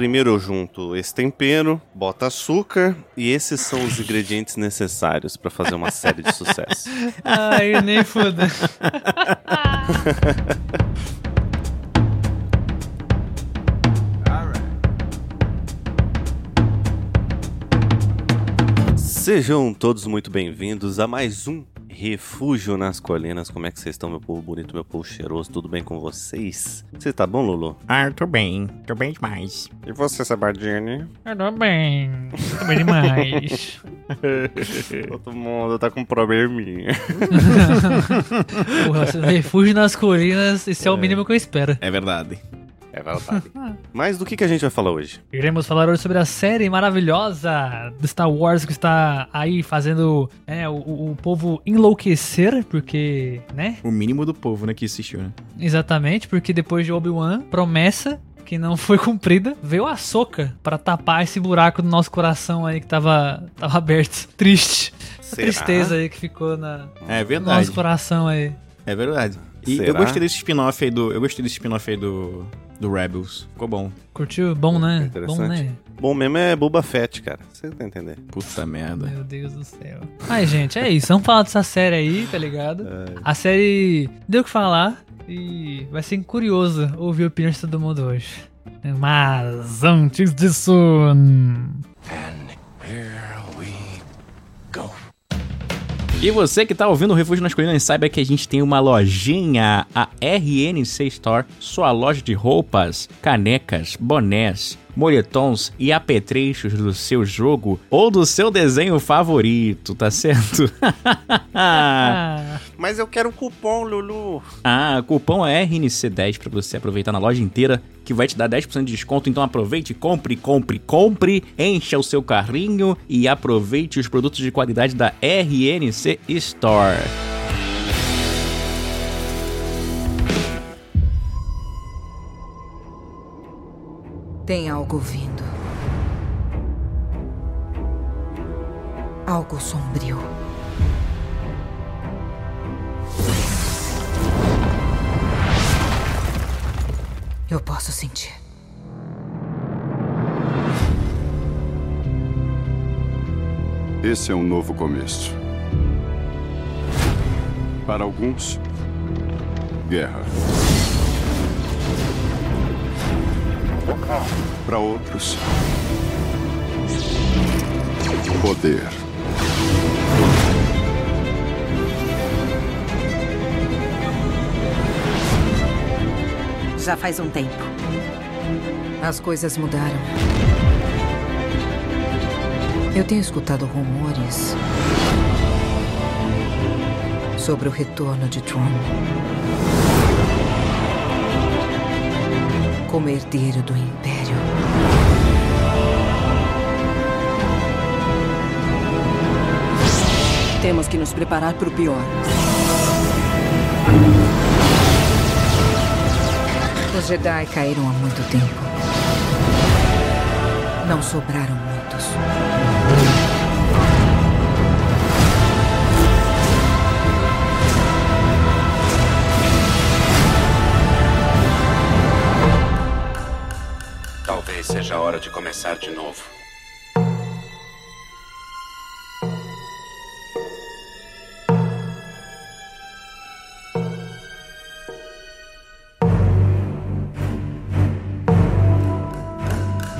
Primeiro eu junto esse tempero, bota açúcar e esses são os ingredientes necessários pra fazer uma série de sucesso. Ai, nem foda. Sejam todos muito bem-vindos a mais um Refúgio nas Colinas. Como é que vocês estão, meu povo bonito, meu povo cheiroso? Tudo bem com vocês? Você tá bom, Lulu? Ah, tô bem. Tô bem demais. E você, Sabardini? Eu tô bem. Tô bem demais. Todo mundo tá com probleminha. Porra, refúgio nas colinas, esse é o mínimo que eu espero. É verdade. É verdade. Mas do que, que a gente vai falar hoje? Iremos falar hoje sobre a série maravilhosa do Star Wars que está aí fazendo é, o, o povo enlouquecer, porque, né? O mínimo do povo, né, que assistiu, né? Exatamente, porque depois de Obi-Wan, promessa que não foi cumprida, veio a soca para tapar esse buraco do nosso coração aí que tava, tava aberto. Triste. A Será? tristeza aí que ficou na, É no verdade. nosso coração aí. É verdade. E Será? eu gostei desse spin-off aí do. Eu gostei desse spin-off aí do. Do Rebels. Ficou bom. Curtiu? Bom, né? Bom, Interessante. né? Bom mesmo é Boba Fett, cara. Você tá entendendo? Puta merda. Meu Deus do céu. Ai, gente, é isso. Vamos falar dessa série aí, tá ligado? A série deu o que falar e vai ser curioso ouvir a opinião de todo mundo hoje. Mas antes disso. E você que tá ouvindo o Refúgio nas Colinas, saiba que a gente tem uma lojinha, a RNC Store, sua loja de roupas, canecas, bonés, moletons e apetrechos do seu jogo ou do seu desenho favorito, tá certo? Mas eu quero um cupom, Lulu. Ah, cupom é RNC10 pra você aproveitar na loja inteira, que vai te dar 10% de desconto. Então aproveite, compre, compre, compre, encha o seu carrinho e aproveite os produtos de qualidade da RNC Store. Tem algo vindo. Algo sombrio. Eu posso sentir. Esse é um novo começo. Para alguns, guerra. Para outros, poder. Já faz um tempo. As coisas mudaram. Eu tenho escutado rumores sobre o retorno de Tron. Como herdeiro do Império. Temos que nos preparar para o pior. Os Jedi caíram há muito tempo. Não sobraram muitos. Seja a hora de começar de novo.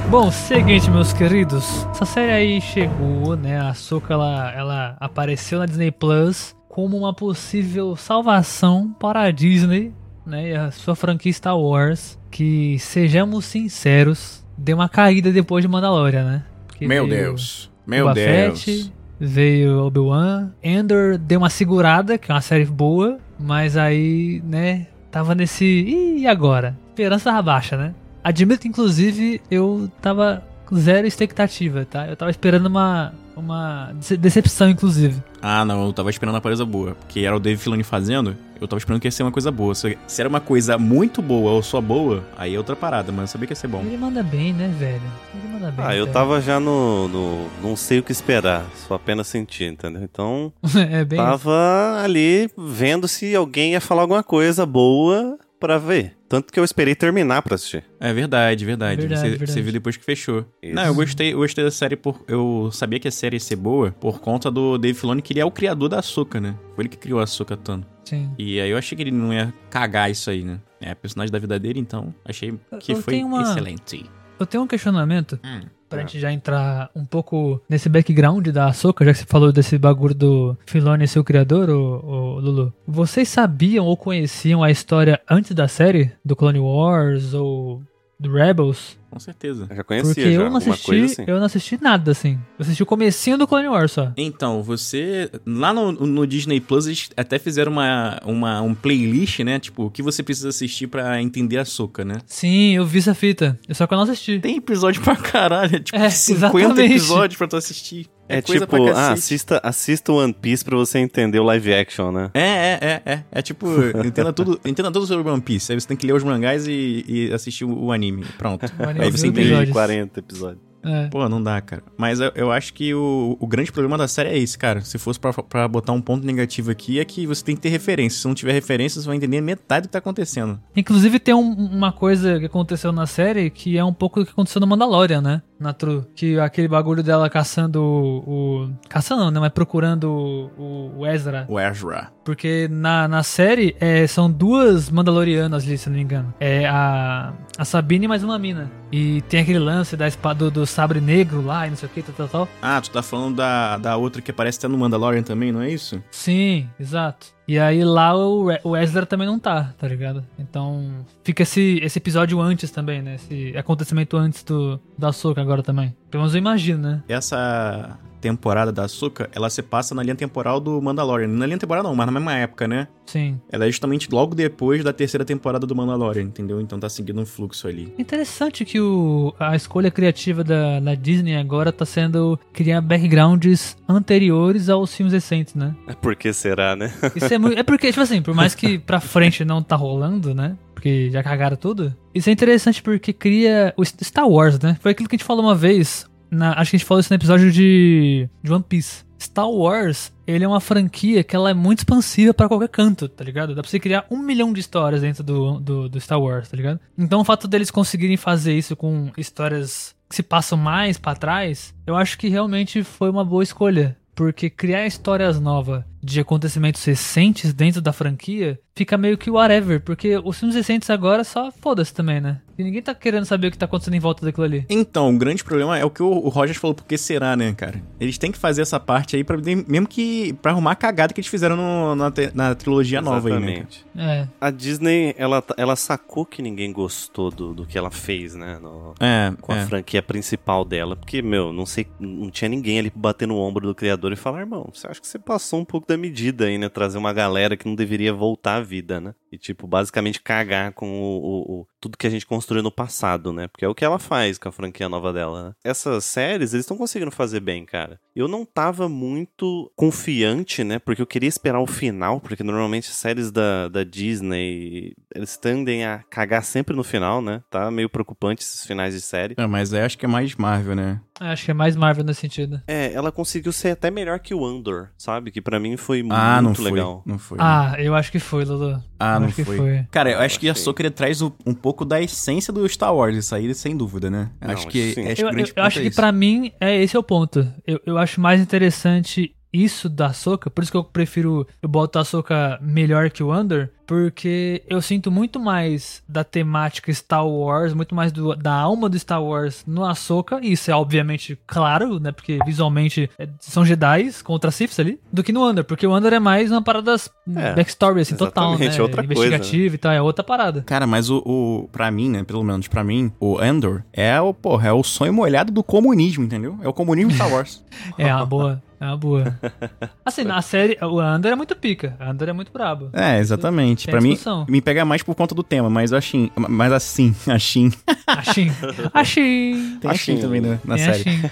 Bom, seguinte, meus queridos. Essa série aí chegou, né? A Soka ela, ela apareceu na Disney Plus como uma possível salvação para a Disney, né? E a sua franquia Star Wars. Que, sejamos sinceros, deu uma caída depois de Mandalorian, né? Porque Meu Deus. Meu Boba Deus. Fett, veio Obi-Wan. Endor deu uma segurada, que é uma série boa, mas aí, né, tava nesse. Ih, e agora? Esperança tava baixa, né? Admito que, inclusive, eu tava com zero expectativa, tá? Eu tava esperando uma, uma dece- decepção, inclusive. Ah, não, eu tava esperando uma coisa boa. Porque era o Dave Filoni fazendo, eu tava esperando que ia ser uma coisa boa. Se se era uma coisa muito boa ou só boa, aí é outra parada, mas eu sabia que ia ser bom. Ele manda bem, né, velho? Ele manda bem. Ah, eu velho. tava já no, no. Não sei o que esperar, só apenas sentir, entendeu? Então, é bem. tava ali vendo se alguém ia falar alguma coisa boa pra ver. Tanto que eu esperei terminar pra assistir. É verdade, verdade. Verdade, você, verdade. você viu depois que fechou. Isso. Não, eu gostei, eu gostei da série por. Eu sabia que a série ia ser boa por conta do Dave Filoni, que ele é o criador da Açúcar, né? Foi ele que criou a Açúcar Tano. Sim. E aí eu achei que ele não ia cagar isso aí, né? É a personagem da vida dele, então achei que Eu foi uma- excelente. Eu tenho um questionamento. Hum. Pra Ah. gente já entrar um pouco nesse background da Ahsoka, já que você falou desse bagulho do Filoni ser o criador, ô, ô, Lulu. Vocês sabiam ou conheciam a história antes da série? Do Clone Wars ou do Rebels? Com certeza. Eu já conhecia Porque já, eu não assisti, coisa assim. eu não assisti nada, assim. Eu assisti o comecinho do Clone Wars só. Então, você. Lá no, no Disney Plus, eles até fizeram uma, uma, um playlist, né? Tipo, o que você precisa assistir pra entender a Soca, né? Sim, eu vi essa fita. Só que eu não assisti. Tem episódio pra caralho, é tipo É, 50 exatamente. episódios pra tu assistir. É, coisa tipo, pra ah, assista, assista One Piece pra você entender o live action, né? É, é, é, é. É tipo, entenda tudo, entenda tudo sobre One Piece. Aí você tem que ler os mangás e, e assistir o, o anime. Pronto. O anime Aí viu você entende. episódios. 40 episódios. É. Pô, não dá, cara. Mas eu, eu acho que o, o grande problema da série é esse, cara. Se fosse pra, pra botar um ponto negativo aqui, é que você tem que ter referência. Se não tiver referência, você vai entender metade do que tá acontecendo. Inclusive tem um- uma coisa que aconteceu na série que é um pouco do que aconteceu no Mandalorian, né? Na True. Que aquele bagulho dela caçando o. o- caçando não, né? Mas procurando o, o Ezra. O Ezra. Porque na, na série é, são duas Mandalorianas ali, se não me engano. É a, a Sabine e mais uma mina. E tem aquele lance da espada do, do sabre negro lá e não sei o que, tal, tal, tal. Ah, tu tá falando da, da outra que aparece até no Mandalorian também, não é isso? Sim, exato. E aí lá o, o Ezra também não tá, tá ligado? Então fica esse, esse episódio antes também, né? Esse acontecimento antes do, do Ahsoka agora também. Pelo menos eu imagino, né? Essa temporada da Ahsoka, ela se passa na linha temporal do Mandalorian. Na linha temporal não, mas na mesma época, né? Sim. Ela é justamente logo depois da terceira temporada do Mandalorian, entendeu? Então tá seguindo um fluxo ali. Interessante que o, a escolha criativa da, da Disney agora tá sendo criar backgrounds anteriores aos filmes recentes, né? É Por que será, né? Isso é muito. É porque, tipo assim, por mais que pra frente não tá rolando, né? Porque já cagaram tudo. Isso é interessante porque cria o Star Wars, né? Foi aquilo que a gente falou uma vez. Na- acho que a gente falou isso no episódio de, de One Piece. Star Wars, ele é uma franquia que ela é muito expansiva pra qualquer canto, tá ligado? Dá pra você criar um milhão de histórias dentro do, do, do Star Wars, tá ligado? Então o fato deles conseguirem fazer isso com histórias que se passam mais pra trás, eu acho que realmente foi uma boa escolha. Porque criar histórias novas de acontecimentos recentes dentro da franquia fica meio que whatever. Porque os filmes recentes agora só foda-se também, né? E ninguém tá querendo saber o que tá acontecendo em volta daquilo ali. Então, o grande problema é o que o Rogers falou, por que será, né, cara? Eles têm que fazer essa parte aí, pra, mesmo que pra arrumar a cagada que eles fizeram no- na, na trilogia nova aí, né? Exatamente. É. A Disney, ela, ela sacou que ninguém gostou do, do que ela fez, né? no- É, com a é. franquia principal dela. Porque, meu, não sei, não tinha ninguém ali pra bater no ombro do criador e falar, irmão, você acha que você passou um pouco da medida aí, né? Trazer uma galera que não deveria voltar à vida, né? E, tipo, basicamente cagar com o, o- o- tudo que a gente construiu no passado, né? Porque é o que ela faz com a franquia nova dela, né? Essas séries, eles estão conseguindo fazer bem, cara. Eu não tava muito confiante, né? Porque eu queria esperar o final, porque normalmente séries da, da Disney, eles tendem a cagar sempre no final, né? Tá meio preocupante esses finais de série. É, mas eu acho que é mais Marvel, né? Acho que é mais Marvel nesse sentido. É, ela conseguiu ser até melhor que o Andor, sabe? Que pra mim foi Ah, não muito foi. legal. Não foi. Ah, eu acho que foi, Lulu. Ah, não acho que foi. foi. Cara, eu Eu acho que a ele traz o- um pouco da essência do Star Wars, isso aí, sem dúvida, né? Não, acho que, sim. acho que Eu, eu ponto acho é que pra mim, é esse é o ponto. Eu, eu acho mais interessante isso da Soca, por isso que eu prefiro, eu boto a Soca melhor que o Under, porque eu sinto muito mais da temática Star Wars, muito mais do- da alma do Star Wars no Ahsoka, e isso é obviamente claro, né, porque visualmente é, são Jedi contra Siths ali, do que no Under, porque o Under é mais uma parada É, backstory, assim, total, né, é outra coisa, investigativa e tal, é outra parada. Cara, mas o, o. Pra mim, né? Pelo menos pra mim, o Andor é o, porra, é o sonho molhado do comunismo, entendeu? É o comunismo Star Wars. É uma boa, é uma boa. Assim, na série, o Under é muito pica, o Under é muito brabo. É, exatamente. Tem Pra mim, me pega mais por conta do tema, mas assim, mas assim, assim. Achim. Achim. Tem assim Assim. também na, na Tem série.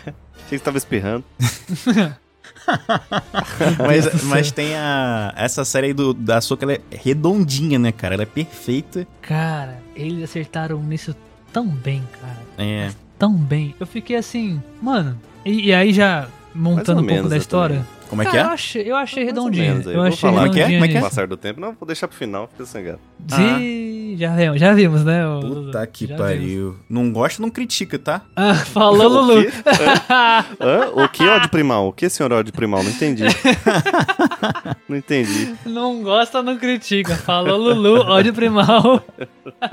Achei que você tava espirrando. Mas, mas tem a. Essa série aí do, da Soca, ela é redondinha, né, cara? Ela é perfeita. Cara, eles acertaram nisso tão bem, cara. É. Tão bem. Eu fiquei assim, mano. E, e aí já montando um pouco da eu história. também. Como é que Cara, Eu é? achei, eu achei aí. Eu Vou achei falar. Como é que é? Como é que é? Passar do tempo, não, vou deixar pro final, fica sem gato. De... já vimos, já vimos, né? o? Puta que Já pariu. Não gosta, não critica, tá? Ah, falou, O Lulu. O que ódio primal? O que, senhor ódio primal? Não entendi. não entendi. não gosta, não critica. Falou, Lulu, ódio primal.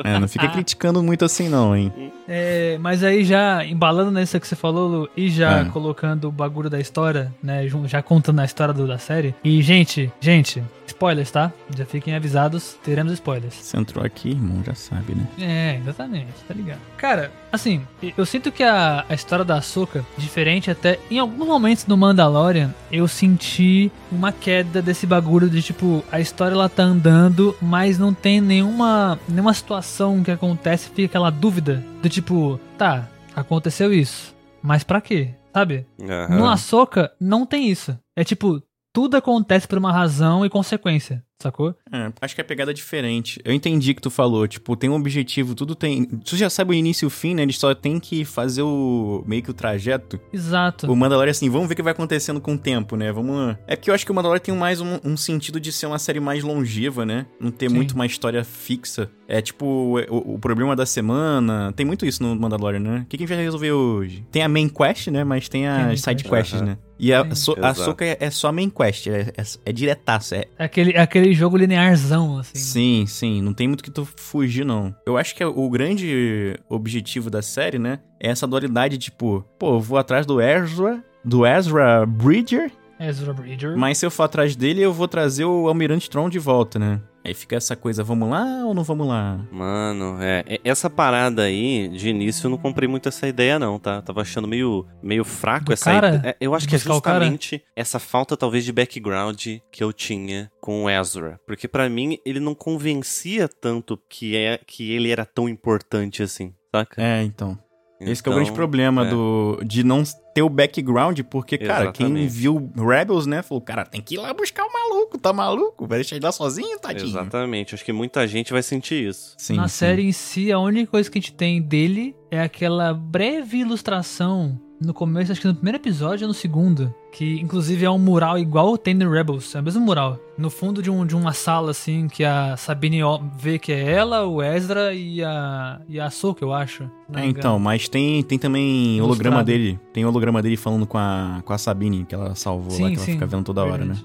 É, não fica criticando muito assim não, hein? É, mas aí já embalando nessa que você falou, Lu, e já É. colocando o bagulho da história, né? Já contando a história do- da série. E, gente, gente, spoilers, tá? Já fiquem avisados, teremos spoilers. Você entrou aqui, irmão, já sabe, né? É, exatamente, tá ligado? Cara, assim, eu sinto que a, a história da Ahsoka, diferente até, em alguns momentos do Mandalorian, eu senti uma queda desse bagulho de tipo, a história ela tá andando, mas não tem nenhuma, nenhuma situação que acontece, fica aquela dúvida do tipo, tá, aconteceu isso, mas pra quê? Sabe? Aham. No Ahsoka não tem isso. É tipo, tudo acontece por uma razão e consequência, sacou? É, acho que a pegada é diferente. Eu entendi o que tu falou. Tipo, tem um objetivo, tudo tem. Tu já sabe o início e o fim, né? Eles só tem que fazer o. meio que o trajeto. Exato. O Mandalorian, assim, vamos ver o que vai acontecendo com o tempo, né? Vamos. É porque eu acho que o Mandalorian tem mais um, um sentido de ser uma série mais longeva, né? Não ter Sim. muito uma história fixa. É tipo o, o- problema da semana. Tem muito isso no Mandalorian, né? O que, que a gente vai resolver hoje? Tem a main quest, né? Mas tem as side quest. quests, Aham. né? E a, so, a. Ahsoka é, é só main quest. É, é, é diretaço. É, É aquele, é aquele jogo linearzão, assim. Sim, sim, não tem muito que tu fugir, não. Eu acho que o grande objetivo da série, né, é essa dualidade, tipo, pô, vou atrás do Ezra, do Ezra Bridger, Ezra Bridger. mas se eu for atrás dele, eu vou trazer o Almirante Tron de volta, né? Aí fica essa coisa, vamos lá ou não vamos lá? Mano, é, é- essa parada aí, de início eu não comprei muito essa ideia não, tá? Tava achando meio, meio fraco Do essa cara? ideia. É, Eu acho que é justamente essa falta talvez de background que eu tinha com o Ezra, porque pra mim ele não convencia tanto que é que ele era tão importante assim, saca? É, então. Esse que é o grande Então, problema é. do de não ter o background, porque, cara, quem Exatamente. viu Rebels, né, falou, cara, tem que ir lá buscar o maluco, tá maluco? Vai deixar ele lá sozinho, tadinho? Exatamente, acho que muita gente vai sentir isso. Sim, Na sim. série em si, a única coisa que a gente tem dele é aquela breve ilustração no começo, acho que no primeiro episódio ou no segundo, que inclusive é um mural igual tem no Rebels, é o mesmo mural. No fundo de, um, de uma sala, assim, que a Sabine vê que é ela, o Ezra e a, e a Ahsoka, eu acho. É, então, mas tem, tem também holograma Ilustrado. dele. Tem holograma dele falando com a, com a Sabine, que ela salvou lá, Sim, que ela sim, fica vendo toda hora, né?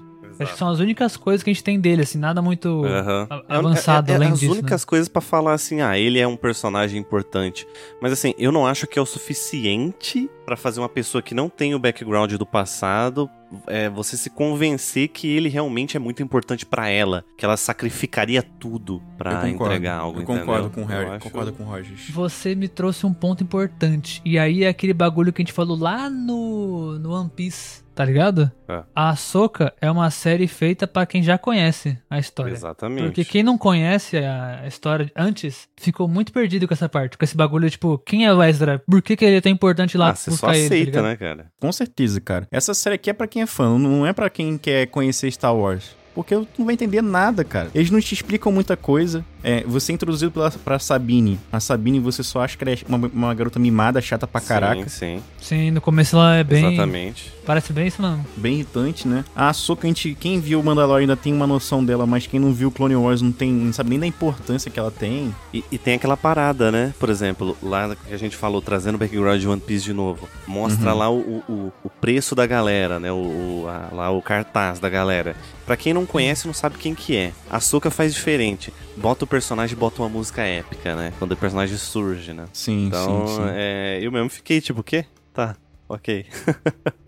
Acho que são as únicas coisas que a gente tem dele, assim, nada muito a- avançado É- é- é além as disso. únicas coisas pra falar assim, ah, ele é um personagem importante. Mas assim, eu não acho que é o suficiente pra fazer uma pessoa que não tem o background do passado, é, você se convencer que ele realmente é muito importante pra ela, que ela sacrificaria tudo pra entregar algo. Eu concordo entendeu? com o Harry, Eu acho- concordo com o Rogers. Você me trouxe um ponto importante. E aí é aquele bagulho que a gente falou lá no, no One Piece, tá ligado? É. A Ahsoka é uma série feita pra quem já conhece a história. Exatamente. Porque quem não conhece a história antes ficou muito perdido com essa parte. Com esse bagulho, tipo, quem é o Ezra? Por que, que ele é tão importante lá ah, você só buscar ele? tá aceita, ligado? né, cara? Com certeza, cara. Essa série aqui é pra quem é fã, não é pra quem quer conhecer Star Wars. Porque tu não vai entender nada, cara. Eles não te explicam muita coisa. É, você é introduzido pela, pra Sabine. A Sabine você só acha que ela é uma, uma garota mimada, chata pra caraca. Sim, sim. Sim, no começo ela é bem. Exatamente. Parece bem isso mesmo. Bem irritante, né? A Ahsoka, a gente, quem viu o Mandalorian ainda tem uma noção dela, mas quem não viu o Clone Wars não, tem, não sabe nem da importância que ela tem. E, e tem aquela parada, né? Por exemplo, lá que a gente falou, trazendo o background de One Piece de novo. Mostra Uhum. lá o, o, o preço da galera, né? O, o- a- lá o cartaz da galera. Pra quem não conhece, não sabe quem que é. A Soka faz diferente. Bota o personagem e bota uma música épica, né? Quando o personagem surge, né? Sim, Então, sim, sim. É, eu mesmo fiquei tipo, o quê? Tá, ok.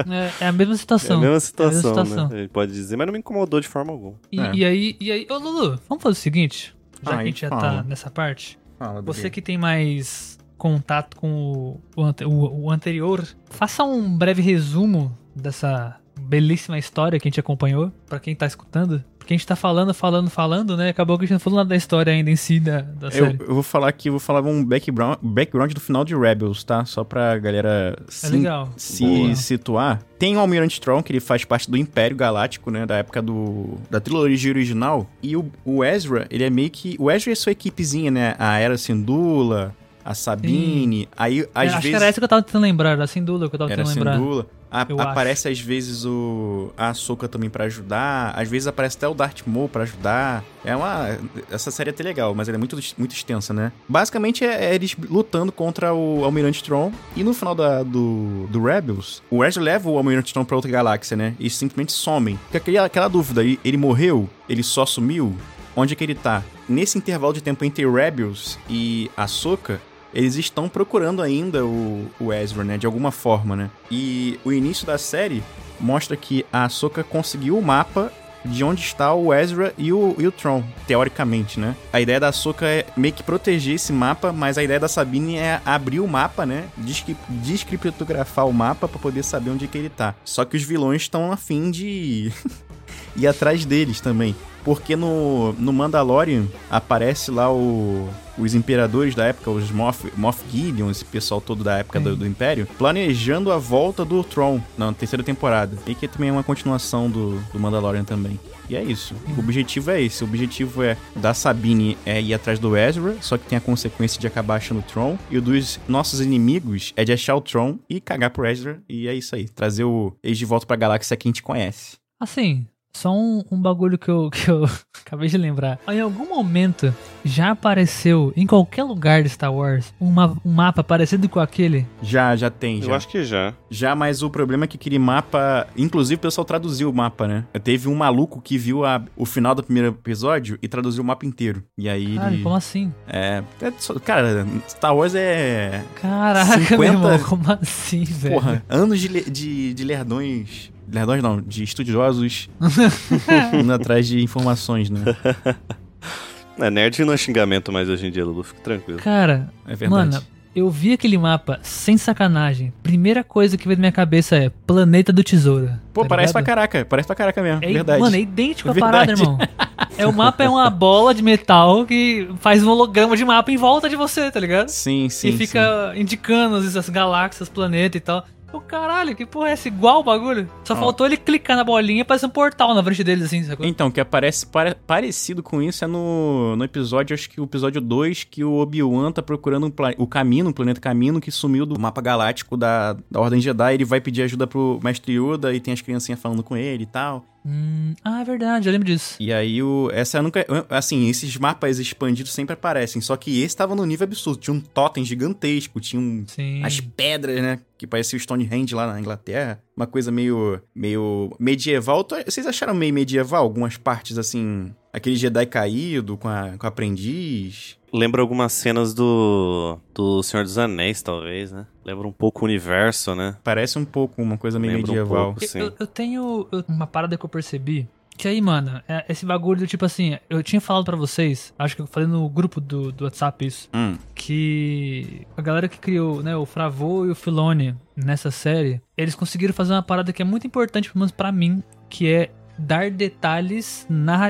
É, é a mesma É situação. a mesma situação, situação. né? Ele pode dizer, mas não me incomodou de forma alguma. E, É. e aí, e aí, ô Lulu, vamos fazer o seguinte, já que a Ai, gente já fala. tá nessa parte. Fala, Você que tem mais contato com o, o, o- o anterior, faça um breve resumo dessa belíssima história que a gente acompanhou, pra quem tá escutando. Porque a gente tá falando, falando, falando, né? Acabou que a gente não falou nada da história ainda em si da, da Eu, série. eu vou falar aqui, vou falar um background, background do final de Rebels, tá? Só pra galera se, É legal. se Boa. situar. Tem o Almirante Tron, que ele faz parte do Império Galáctico, né? Da época do da trilogia original. E o, o Ezra, ele é meio que... O Ezra é sua equipezinha, né? A Era Syndulla, a Sabine... Aí, às É, acho vezes... que era essa que eu tava tentando lembrar, era a Sindula que eu tava Era tentando lembrar. Syndulla. A- aparece às vezes o a Ahsoka também pra ajudar, às vezes aparece até o Darth Maul pra ajudar. É uma essa série é até legal, mas ela é muito muito extensa, né? Basicamente é, é eles lutando contra o Almirante Tron e no final da- do, do Rebels, o Ezra leva o Almirante Tron pra outra galáxia, né? E simplesmente somem. Fica aquela, aquela dúvida, ele, ele morreu? Ele só sumiu? Onde é que ele tá? Nesse intervalo de tempo entre Rebels e Ahsoka, eles estão procurando ainda o, o Ezra, né? De alguma forma, né? E o início da série mostra que a Ahsoka conseguiu o mapa de onde está o Ezra e o, e o Tron, teoricamente, né? A ideia da Ahsoka é meio que proteger esse mapa, mas a ideia da Sabine é abrir o mapa, né? Descri- Descriptografar o mapa pra poder saber onde é que ele tá. Só que os vilões estão a fim de ir atrás deles também. Porque no, no Mandalorian aparece lá o, os imperadores da época, os Moff, Moff Gideon, esse pessoal todo da época do, do Império, planejando a volta do Tron na terceira temporada. E que também é uma continuação do, do Mandalorian também. E é isso. O objetivo é esse. O objetivo é da Sabine é ir atrás do Ezra, só que tem a consequência de acabar achando o Tron. E o dos nossos inimigos é de achar o Tron e cagar pro Ezra. E é isso aí. Trazer o eles de volta pra galáxia que a gente conhece. Assim, só um, um bagulho que eu, que eu acabei de lembrar. Em algum momento já apareceu em qualquer lugar de Star Wars um, ma- um mapa parecido com aquele. Já, já tem, Eu já. acho que já. Já, mas o problema é que aquele mapa. Inclusive, o pessoal traduziu o mapa, né? Teve um maluco que viu a- o final do primeiro episódio e traduziu o mapa inteiro. E aí Cara, ele. como assim? É, é só- Cara, Star Wars é. Caraca, 50 meu irmão, como assim, velho? Porra, anos de, de, de lerdões. Lerdões não, de estudiosos indo atrás de informações, né? É, nerd não é xingamento mais hoje em dia, Lulu. Fica tranquilo. Cara, É verdade. mano, eu vi aquele mapa sem sacanagem. Primeira coisa que veio na minha cabeça é Planeta do Tesouro. Pô, tá parece pra ligado? caraca, parece pra caraca mesmo. É, verdade. Mano, é idêntico a Verdade. parada, irmão. É, o mapa é uma bola de metal que faz um holograma de mapa em volta de você, tá ligado? Sim, sim. e fica indicando as, as galáxias, planetas e tal. Ô caralho, que porra é essa? Igual o bagulho? Só faltou ele clicar na bolinha e aparecer um portal na frente deles, assim, sacou? Então, o que aparece pare- parecido com isso é no, no episódio, acho que o episódio 2, que o Obi-Wan tá procurando um o Camino, o planeta Camino, que sumiu do mapa galáctico da, da Ordem Jedi. Ele vai pedir ajuda pro Mestre Yoda e tem as criancinhas falando com ele e tal. Hum, ah, é verdade, eu lembro disso. E aí, o, essa nunca. Assim, esses mapas expandidos sempre aparecem. Só que esse tava no nível absurdo. Tinha um totem gigantesco, tinha um, as pedras, né? Que parecia o Stonehenge lá na Inglaterra. Uma coisa meio. meio medieval. Vocês acharam meio medieval? Algumas partes assim. Aquele Jedi caído com, a, com o aprendiz. Lembra algumas cenas do. do Senhor dos Anéis, talvez, né? Lembra um pouco o universo, né? Parece um pouco uma coisa meio Lembra um medieval. pouco. Eu, Sim. eu- eu tenho uma parada que eu percebi. Que aí, mano, é esse bagulho do tipo assim, eu tinha falado pra vocês, acho que eu falei no grupo do, do WhatsApp isso, Hum, que a galera que criou, né, o Fravô e o Filone nessa série, eles conseguiram fazer uma parada que é muito importante, pelo menos pra mim, que é dar detalhes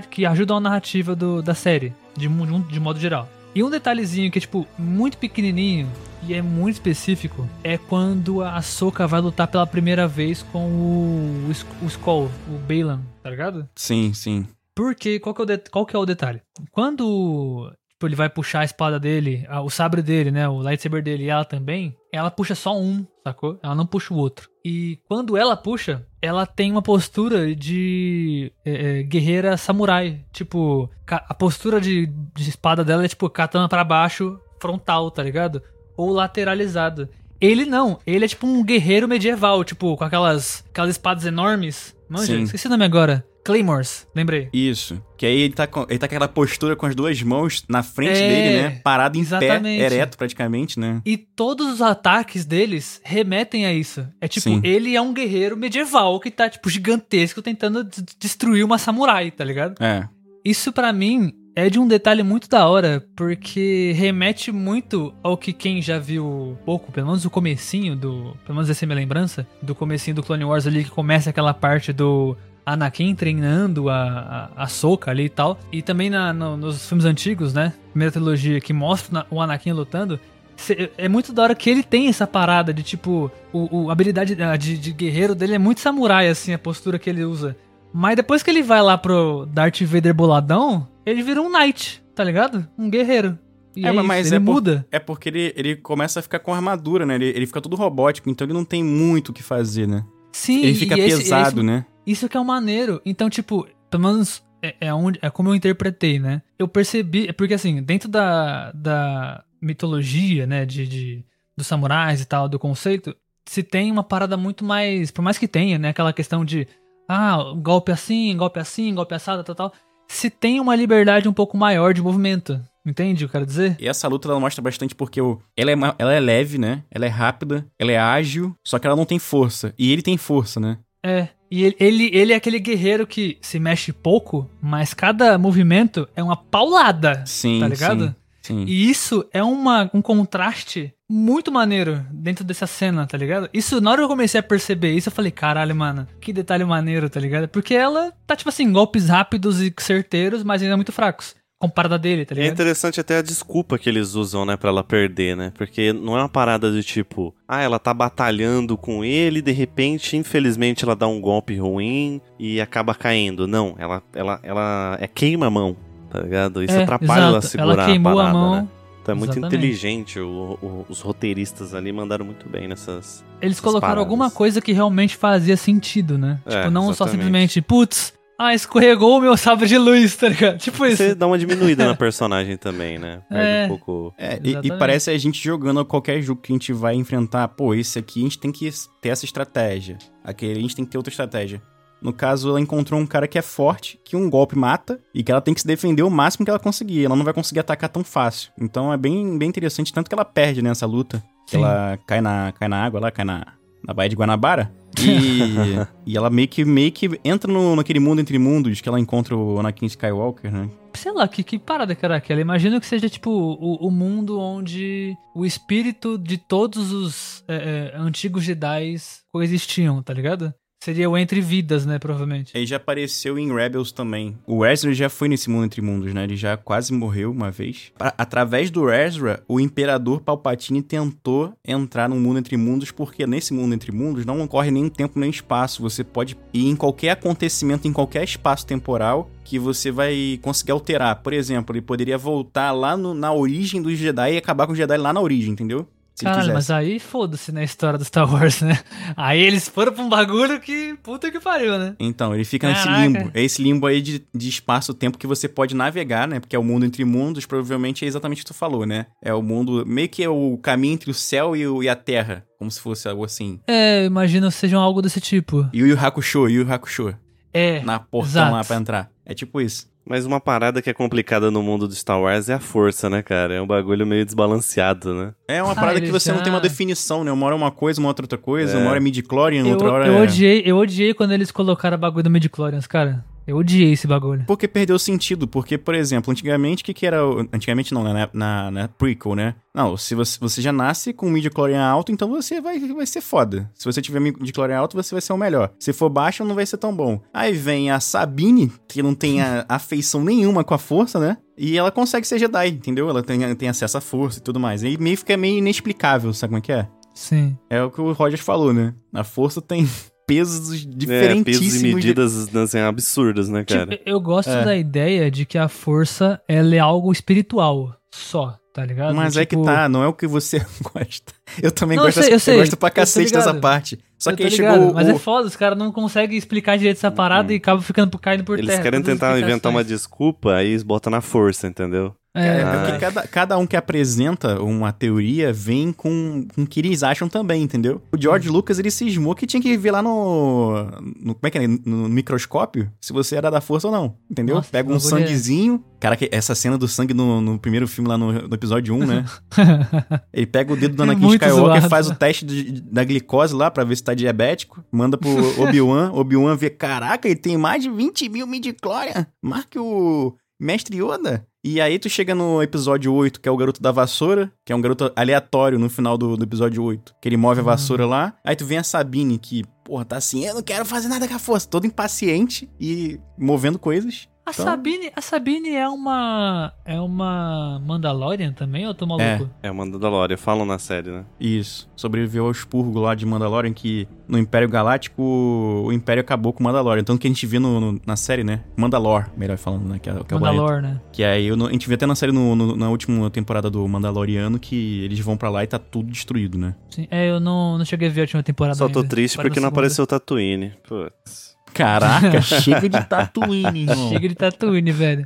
que ajudam a narrativa do, da série, de, de modo geral. E um detalhezinho que é, tipo, muito pequenininho e é muito específico é quando a Ahsoka vai lutar pela primeira vez com o, o, o Skull, o Balan, tá ligado? sim, sim. Porque, qual que é o, det- qual que é o detalhe? Quando tipo, ele vai puxar a espada dele, a- o sabre dele, né, o lightsaber dele e ela também, ela puxa só um, sacou? Ela não puxa o outro. E quando ela puxa, ela tem uma postura de é, é, guerreira samurai. Tipo, a postura de, de espada dela é tipo katana pra baixo, frontal, tá ligado? Ou lateralizada. Ele não, ele é tipo um guerreiro medieval, tipo, com aquelas, aquelas espadas enormes. Manja, Sim. esqueci o nome agora. Claymores, lembrei. Isso. Que aí ele tá, com, ele tá com aquela postura com as duas mãos na frente É, dele, né? Parado em exatamente. pé, ereto praticamente, né? E todos os ataques deles remetem a isso. É tipo, Sim. ele é um guerreiro medieval que tá, tipo, gigantesco tentando destruir uma samurai, tá ligado? É. Isso pra mim é de um detalhe muito da hora, porque remete muito ao que quem já viu pouco, pelo menos o comecinho do, pelo menos essa é minha lembrança, do comecinho do Clone Wars ali que começa aquela parte do Anakin treinando a, a, a Soka ali e tal, e também na, no- nos filmes antigos, né, primeira trilogia que mostra o Anakin lutando, cê- é muito da hora que ele tem essa parada de tipo, o, o- a habilidade de, de guerreiro dele é muito samurai, assim, a postura que ele usa. Mas depois que ele vai lá pro Darth Vader boladão, ele vira um knight, tá ligado? Um guerreiro. E É, é, mas- mas ele é por- muda. É porque ele, ele começa a ficar com armadura, né? Ele, ele fica tudo robótico, então ele não tem muito o que fazer, né? Sim, Ele fica esse- pesado, esse- né? Isso que é o maneiro. Então, tipo, pelo menos é, é, onde, é como eu interpretei, né? Eu percebi, é porque assim, dentro da, da mitologia, né, de, de- dos samurais e tal, do conceito, se tem uma parada muito mais, por mais que tenha, né, aquela questão de, ah, golpe assim, golpe assim, golpe assado, tal, tal, se tem uma liberdade um pouco maior de movimento, entende o que eu quero dizer? E essa luta ela mostra bastante porque o, ela, é, ela é leve, né? Ela é rápida, ela é ágil, só que ela não tem força. E ele tem força, né? É, e ele, ele, ele é aquele guerreiro que se mexe pouco, mas cada movimento é uma paulada, Sim, tá ligado? sim. Sim. E isso é uma, um contraste muito maneiro dentro dessa cena, tá ligado? Isso, na hora que eu comecei a perceber isso, eu falei, caralho, mano, que detalhe maneiro, tá ligado? Porque ela tá, tipo assim, golpes rápidos e certeiros, mas ainda muito fracos. Comparada dele, tá é ligado? interessante até a desculpa que eles usam, né, pra ela perder, né? Porque não é uma parada de tipo, ah, ela tá batalhando com ele, de repente, infelizmente, ela dá um golpe ruim e acaba caindo. Não, ela, ela, ela é queima-mão, tá ligado? Isso É, atrapalha ela a exato. segurar Ela queimou a a parada, mão. né? Então é muito Exatamente. inteligente, o- o- os roteiristas ali mandaram muito bem nessas... Eles colocaram paradas. alguma coisa que realmente fazia sentido, né? É, tipo, não só exatamente. simplesmente, putz, ah, escorregou o meu sabre de luz, tá ligado? Tipo isso. Você dá uma diminuída na personagem também, né? Perde É. um pouco... É, e- e, parece a gente jogando qualquer jogo que a gente vai enfrentar. Pô, esse aqui a gente tem que ter essa estratégia. Aquele a gente tem que ter outra estratégia. No caso, ela encontrou um cara que é forte, que um golpe mata, e que ela tem que se defender o máximo que ela conseguir. Ela não vai conseguir atacar tão fácil. Então é bem, bem interessante, tanto que ela perde nessa luta. Que ela cai na, cai na água lá, cai na, na Baía de Guanabara. E, e ela meio que, meio que entra no, naquele mundo entre mundos que ela encontra o Anakin Skywalker, né? Sei lá, que, que parada que era aquela? Imagino que seja, tipo, o, o mundo onde o espírito de todos os é, é, antigos Jedi coexistiam, tá ligado? Seria o Entre Vidas, né, provavelmente. Ele já apareceu em Rebels também. O Ezra já foi nesse mundo entre mundos, né? Ele já quase morreu uma vez. Através do Ezra, o Imperador Palpatine tentou entrar no mundo entre mundos, porque nesse mundo entre mundos não ocorre nem tempo nem espaço. Você pode ir em qualquer acontecimento, em qualquer espaço temporal, que você vai conseguir alterar. Por exemplo, ele poderia voltar lá no- na origem dos Jedi e acabar com os Jedi lá na origem, entendeu? Se Caralho, mas aí foda-se na história do Star Wars, né? Aí eles foram pra um bagulho que puta que pariu, né? Então, ele fica nesse Caraca. limbo. É esse limbo aí de, de espaço-tempo que você pode navegar, né? Porque é o mundo entre mundos, provavelmente é exatamente o que tu falou, né? É o mundo, meio que é o caminho entre o céu e, o- e a terra. Como se fosse algo assim. É, imagino que sejam algo desse tipo. Yu Yu Hakusho, Yu Yu Hakusho. É. Na portão exato. lá pra entrar. É tipo isso. Mas uma parada que é complicada no mundo do Star Wars é a força, né, cara? É um bagulho meio desbalanceado, né? É uma Ah, parada que ele você não já- tem uma definição, né? Uma hora é uma coisa, uma outra outra coisa. É. Uma hora é midi-chlorian, Eu, outra hora eu é... odiei, eu odiei quando eles colocaram o bagulho do midi-chlorians, cara. Eu odiei esse bagulho. Porque perdeu sentido. Porque, por exemplo, antigamente, o que, que era. Antigamente não, né? Na, na, na prequel, né? Não, se você, você já nasce com midi-chlorian alto, então você vai, vai ser foda. Se você tiver midi-chlorian alto, você vai ser o melhor. Se for baixo, não vai ser tão bom. Aí vem a Sabine, que não tem a afeição nenhuma com a força, né? E ela consegue ser Jedi, entendeu? Ela tem, tem acesso à força e tudo mais. E meio fica meio inexplicável, sabe como é que é? Sim. É o que o Rogers falou, né? A força tem pesos É, pesos diferentíssimos. e de- medidas assim, absurdas, né, cara? Tipo, eu gosto É. da ideia de que a força ela é algo espiritual só, tá ligado? Mas é que Tipo, tá, não é o que você gosta. Eu também Não, eu gosto, sei, eu sei, gosto pra eu cacete dessa parte. Só eu que aí ligado, chegou Mas o... é foda, os caras não conseguem explicar direito essa parada e acabam ficando caindo por Eles terra. querem todas as tentar inventar uma desculpa, aí eles botam na força, entendeu? É, É, Ah. porque cada, cada um que apresenta uma teoria vem com, com o que eles acham também, entendeu? O George Lucas, ele cismou que tinha que ver lá no, no- Como é que é? No microscópio, se você era da força ou não, entendeu? Nossa, Pega um é- sanguezinho. Cara, essa cena do sangue no, no primeiro filme lá no, no episódio 1, né? Ele pega o dedo do É Anakin muito Skywalker, zoado. faz o teste de- da glicose lá pra ver se tá diabético, manda pro Obi-Wan, Obi-Wan vê, caraca, ele tem mais de 20 mil midi-chlorian, marque o Mestre Yoda. E aí tu chega no episódio 8, que é o garoto da vassoura, que é um garoto aleatório no final do, do episódio 8, que ele move a vassoura lá, aí tu vem a Sabine, que, porra, tá assim, eu não quero fazer nada com a força, todo impaciente e movendo coisas. A Então- Sabine, a Sabine é uma é uma Mandalorian também, ou eu tô maluco? É o Mandalorian, falam na série, né? Isso. Sobreviveu ao expurgo lá de Mandalorian, que no Império Galáctico o Império acabou com o Mandalorian. Tanto que a gente vê no, no- na série, né? Mandalor, melhor falando, né? Que é, que é. Mandalor, né? Que aí eu não- a gente vê até na série no- no- na última temporada do Mandaloriano que eles vão pra lá e tá tudo destruído, né? Sim, é, eu não, não cheguei a ver a última temporada Só tô ainda. triste Parei porque não segunda. apareceu o Tatooine. Putz. Caraca, chega de Tatooine, irmão. Chega de Tatooine, velho.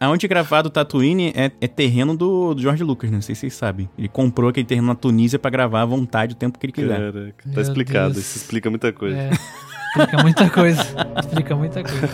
Aonde é gravado o Tatooine é, é terreno do, do George Lucas, né? Não sei se vocês sabem. Ele comprou aquele terreno na Tunísia pra gravar à vontade o tempo que ele quiser. Caraca, tá Meu explicado. Deus. Isso explica muita coisa. É, explica muita coisa. Explica muita coisa.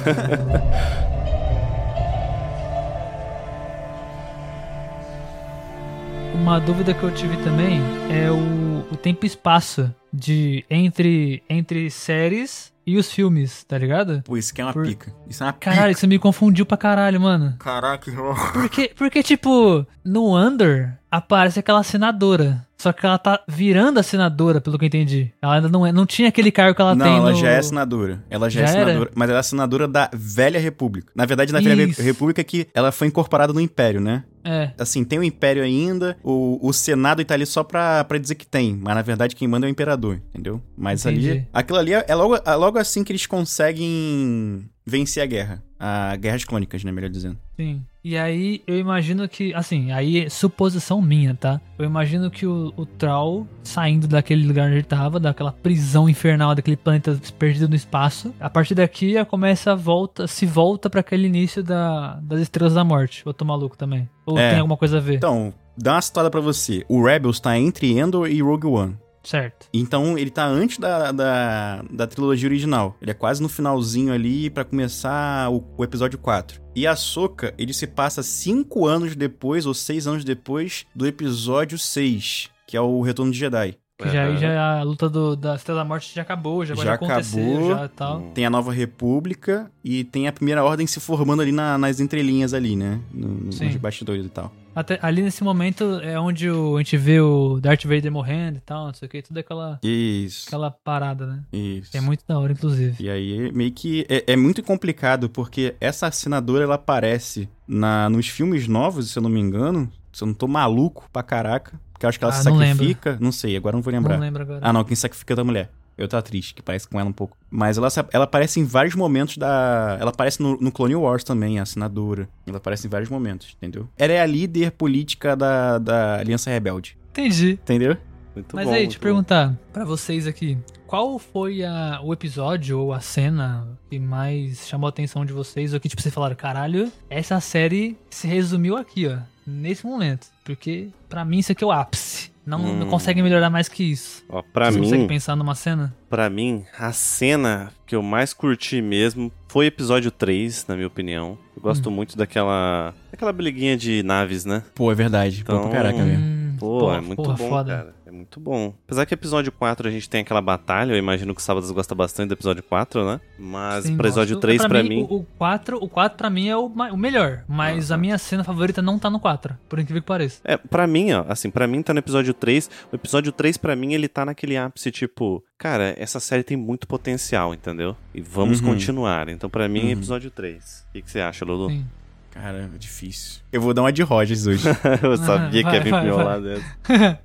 Uma dúvida que eu tive também é o, o tempo e espaço de entre, entre séries e os filmes, tá ligado? Pô, isso aqui é uma Por- pica. Isso é uma pica. Caralho, isso me confundiu pra caralho, mano. Caraca, irmão. Porque, porque, tipo, no Under aparece aquela senadora. Só que ela tá virando a senadora, pelo que eu entendi. Ela ainda não, é, não tinha aquele cargo que ela Não, tem ela no... já é senadora. Ela já, Já é era? senadora. Mas ela é senadora da Velha República. Na verdade, na Velha Isso. República que ela foi incorporada no Império, né? É, Assim, tem o Império ainda, o, o Senado tá ali só pra, pra dizer que tem, mas na verdade quem manda é o Imperador, entendeu? Mas ali, Entendi. aquilo ali é, é logo, é logo assim que eles conseguem vencer a guerra. A Guerras Clônicas, né, melhor dizendo. sim. E aí, eu imagino que, assim, aí é suposição minha, tá? Eu imagino que o, o Troll, saindo daquele lugar onde ele tava, daquela prisão infernal, daquele planeta perdido no espaço, a partir daqui começa a volta, se volta pra aquele início da, das Estrelas da Morte. Eu tô maluco também. Ou É. tem alguma coisa a ver? Então, dá uma situada pra você. O Rebels tá entre Endor e Rogue One. Certo. Então, ele tá antes da, da, da trilogia original. Ele é quase no finalzinho ali pra começar o, o episódio 4. E a Soca, ele se passa cinco anos depois, ou seis anos depois, do episódio 6, que é o Retorno de Jedi. Que já, Aham. já a luta do, da Estrela da Morte já acabou, já, Já acontecer, acabou. já tal. Tem a Nova República e tem a Primeira Ordem se formando ali na- nas entrelinhas ali, né? No, nos bastidores e tal. Até, ali nesse momento é onde o- a gente vê o Darth Vader morrendo e tal, não sei o que, tudo aquela, Isso. aquela parada, né? Isso. É muito da hora, inclusive. E aí, meio que é, é muito complicado, porque essa senadora, ela aparece na, nos filmes novos, se eu não me engano. Se eu não tô maluco pra caraca. Porque eu acho que ela Ah, se não sacrifica. Não sei, agora não vou lembrar. Não lembro agora. Ah, não, quem sacrifica é da mulher. Eu tô triste, que parece com ela um pouco. Mas ela, ela aparece em vários momentos da. Ela aparece no, no Clone Wars também, a senadora. Ela aparece em vários momentos, entendeu? Ela é a líder política da, da Aliança Rebelde. Entendi. Entendeu? Muito Mas bom, aí, te bom. perguntar pra vocês aqui, qual foi a- o episódio ou a cena que mais chamou a atenção de vocês? Ou que, tipo, vocês falaram, caralho, essa série se resumiu aqui, ó, nesse momento. Porque, pra mim, isso aqui é o ápice. Não, não Hum. consegue melhorar mais que isso. Ó, pra Você mim, consegue pensar numa cena? Pra mim, a cena que eu mais curti mesmo foi episódio 3, na minha opinião. Eu gosto Hum. muito daquela. daquela briguinha de naves, né? Pô, é verdade. Pô, Então- pra caraca mesmo. Hum, Pô, porra, é muito porra, bom, foda. cara. É muito bom. Apesar que episódio 4 a gente tem aquela batalha, eu imagino que o Sábados gosta bastante do episódio 4, né? Mas Sim, pro episódio gosto. 3, pra mim. O, o 4, o 4 pra mim é o, o melhor, mas a minha cena favorita não tá no 4, por incrível que pareça. É, pra mim, ó, assim, pra mim tá no episódio 3. O episódio 3, pra mim, ele tá naquele ápice, tipo, cara, essa série tem muito potencial, entendeu? E vamos Uhum. continuar. Então, pra mim, Uhum. episódio 3. O que, que você acha, Lulu? Sim. Cara, é difícil. Eu vou dar uma de Rogers hoje. eu sabia vai, que ia vir pro meu lado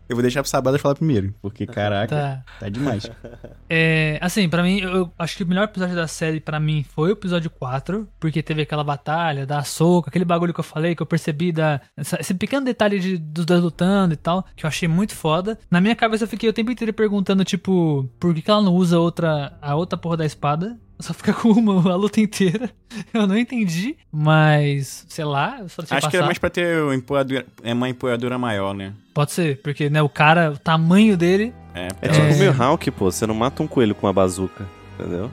eu vou deixar pro Sabadas falar primeiro. Porque, caraca, Tá. tá, demais. É, assim, pra mim, eu, eu acho que o melhor episódio da série pra mim foi o episódio 4, porque teve aquela batalha da soca, aquele bagulho que eu falei, que eu percebi da essa- esse pequeno detalhe de, dos dois lutando e tal, que eu achei muito foda. Na minha cabeça eu fiquei o tempo inteiro perguntando, tipo, por que, que ela não usa outra a outra porra da espada? Só fica com uma a luta inteira. Eu não entendi, mas sei lá, Acho que passar. era mais pra ter uma empunhadura, é uma empunhadura maior, né? Pode ser, porque né, o cara, o tamanho dele, É, É tipo É. o Mihawk, pô. Você não mata um coelho com uma bazuca, entendeu?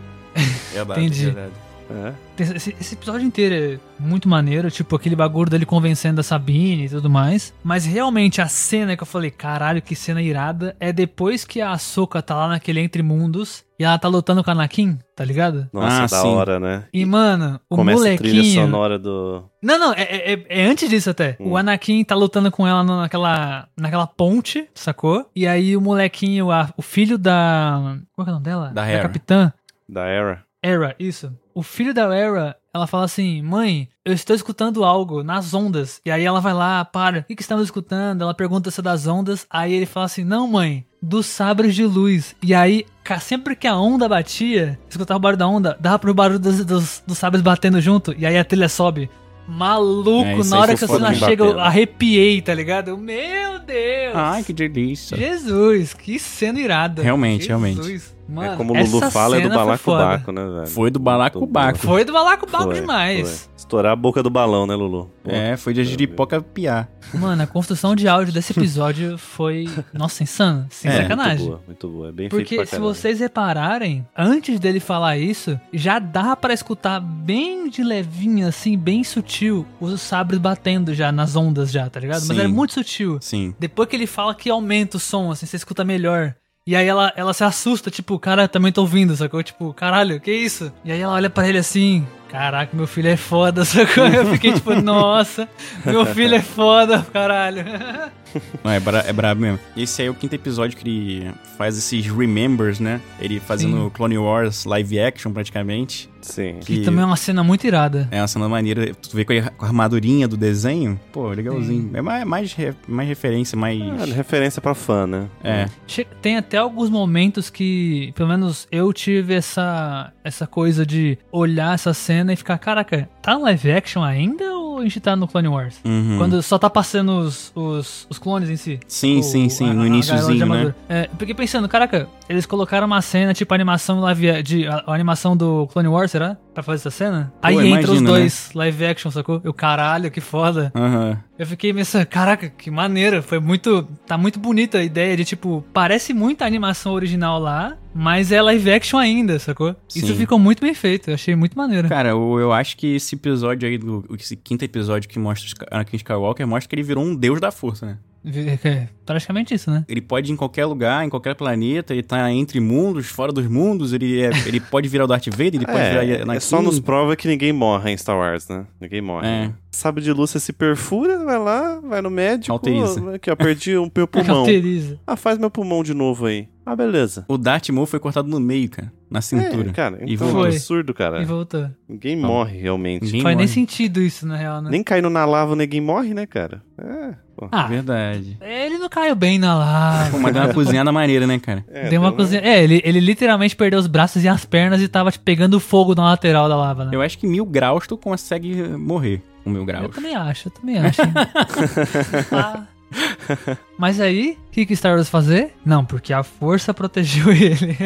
verdade, entendi. verdade. É. Esse, esse episódio inteiro é muito maneiro, tipo aquele bagulho dele convencendo a Sabine e tudo mais. Mas realmente a cena que eu falei, caralho, que cena irada, é depois que a Ahsoka tá lá naquele Entre Mundos e ela tá lutando com a Anakin, tá ligado? Nossa, Ah, da sim. hora, né? E, mano, o Começa a trilha molequinho. sonora do. Não, não, é, é- é antes disso até. Hum. O Anakin tá lutando com ela naquela, naquela ponte, sacou? E aí o molequinho, a- o filho da. Qual que é o nome dela? Da Hera. capitã. da Era. Era, isso. O filho da Era ela fala assim: Mãe, eu estou escutando algo nas ondas. E aí ela vai lá, para, o que, que estamos escutando? Ela pergunta se é das ondas. Aí ele fala assim: Não, mãe, dos sabres de luz. E aí, sempre que a onda batia, escutava o barulho da onda, dava pro barulho dos, dos, dos sabres batendo junto. E aí a trilha sobe. Maluco, É, na hora que foda cena chega, eu arrepiei, tá ligado? Eu, Meu Deus! Ai, que delícia. Jesus, que cena irada. Realmente, Jesus. realmente. Mano, é como o Lulu fala, é do balacobaco, né, velho? Foi do balacobaco. Foi do balacobaco demais. foi. Estourar a boca do balão, né, Lulu? Pô. É, foi de giripoca piar. Mano, a construção de áudio desse episódio foi, nossa, insano. Sem É, sacanagem. Muito boa, muito boa. É bem Porque feito pra se vocês repararem, antes dele falar isso, já dá pra escutar bem de levinho, assim, bem sutil, os sabres batendo já nas ondas já, tá ligado? Mas Sim. é muito sutil. Sim. Depois que ele fala que aumenta o som, assim, você escuta melhor. E aí ela, ela se assusta, tipo, cara, também tô ouvindo, sacou? Tipo, caralho, que isso? E aí ela olha pra ele assim, caraca, meu filho é foda, sacou? Eu fiquei tipo, nossa, meu filho é foda, caralho. Não, é, bra é brabo mesmo. Esse aí é o quinto episódio que ele faz esses remembers, né? Ele fazendo Sim. Clone Wars live action praticamente. Sim. Que também é uma cena muito irada. É uma cena maneira. Tu vê com a armadurinha do desenho. Pô, legalzinho. É mais, mais, mais referência, mais. Ah, referência pra fã, né? É. Che- Tem até alguns momentos que, pelo menos eu tive essa, essa coisa de olhar essa cena e ficar, caraca, tá no live action ainda a gente tá no Clone Wars? Uhum. Quando só tá passando os, os, os clones em si. Sim, O- sim, sim, a- no a iniciozinho, né? É, fiquei pensando, caraca, eles colocaram uma cena tipo animação live de a, a animação do Clone Wars, será? Pra fazer essa cena? Aí entra os né? dois live action, sacou? Eu, caralho, que foda. Aham. Eu fiquei pensando, caraca, que maneira. Foi muito. Tá muito bonita a ideia de, tipo, parece muito a animação original lá, mas é live action ainda, sacou? Isso Sim. ficou muito bem feito. Eu achei muito maneiro. Cara, eu, eu acho que esse episódio aí, do, esse quinto episódio que mostra Anakin Skywalker, mostra que ele virou um deus da força, né? É praticamente isso, né? Ele pode ir em qualquer lugar, em qualquer planeta, ele tá entre mundos, fora dos mundos, ele, é, ele pode virar o Darth Vader, ele pode virar É, Anakin. é só nos prova que ninguém morre em Star Wars, né? Ninguém morre. É. Sabe de luz, você se perfura, vai lá, vai no médico. Cauteriza. Aqui, ó, perdi o meu pulmão. Cauteriza. Ah, faz meu pulmão de novo aí. Ah, beleza. O Darth Maul foi cortado no meio, cara, na cintura. É, cara, E então é foi. absurdo, cara. E voltou. Ninguém Não. morre realmente. Ninguém Faz nem morre. sentido isso, na real, né? Nem caindo na lava, ninguém morre, né, cara? É, pô. Ah, Verdade. ele não caiu bem na lava. Pô, mas deu uma cozinhada maneira, né, cara? É, Deu uma cozinha. É, ele, ele literalmente perdeu os braços e as pernas e tava tipo, pegando fogo na lateral da lava, né? Eu acho que mil graus tu consegue morrer com mil Eu graus. também acho, eu também acho. Ah. Mas aí, o que que Star Wars fazer? Não, porque a força protegeu ele.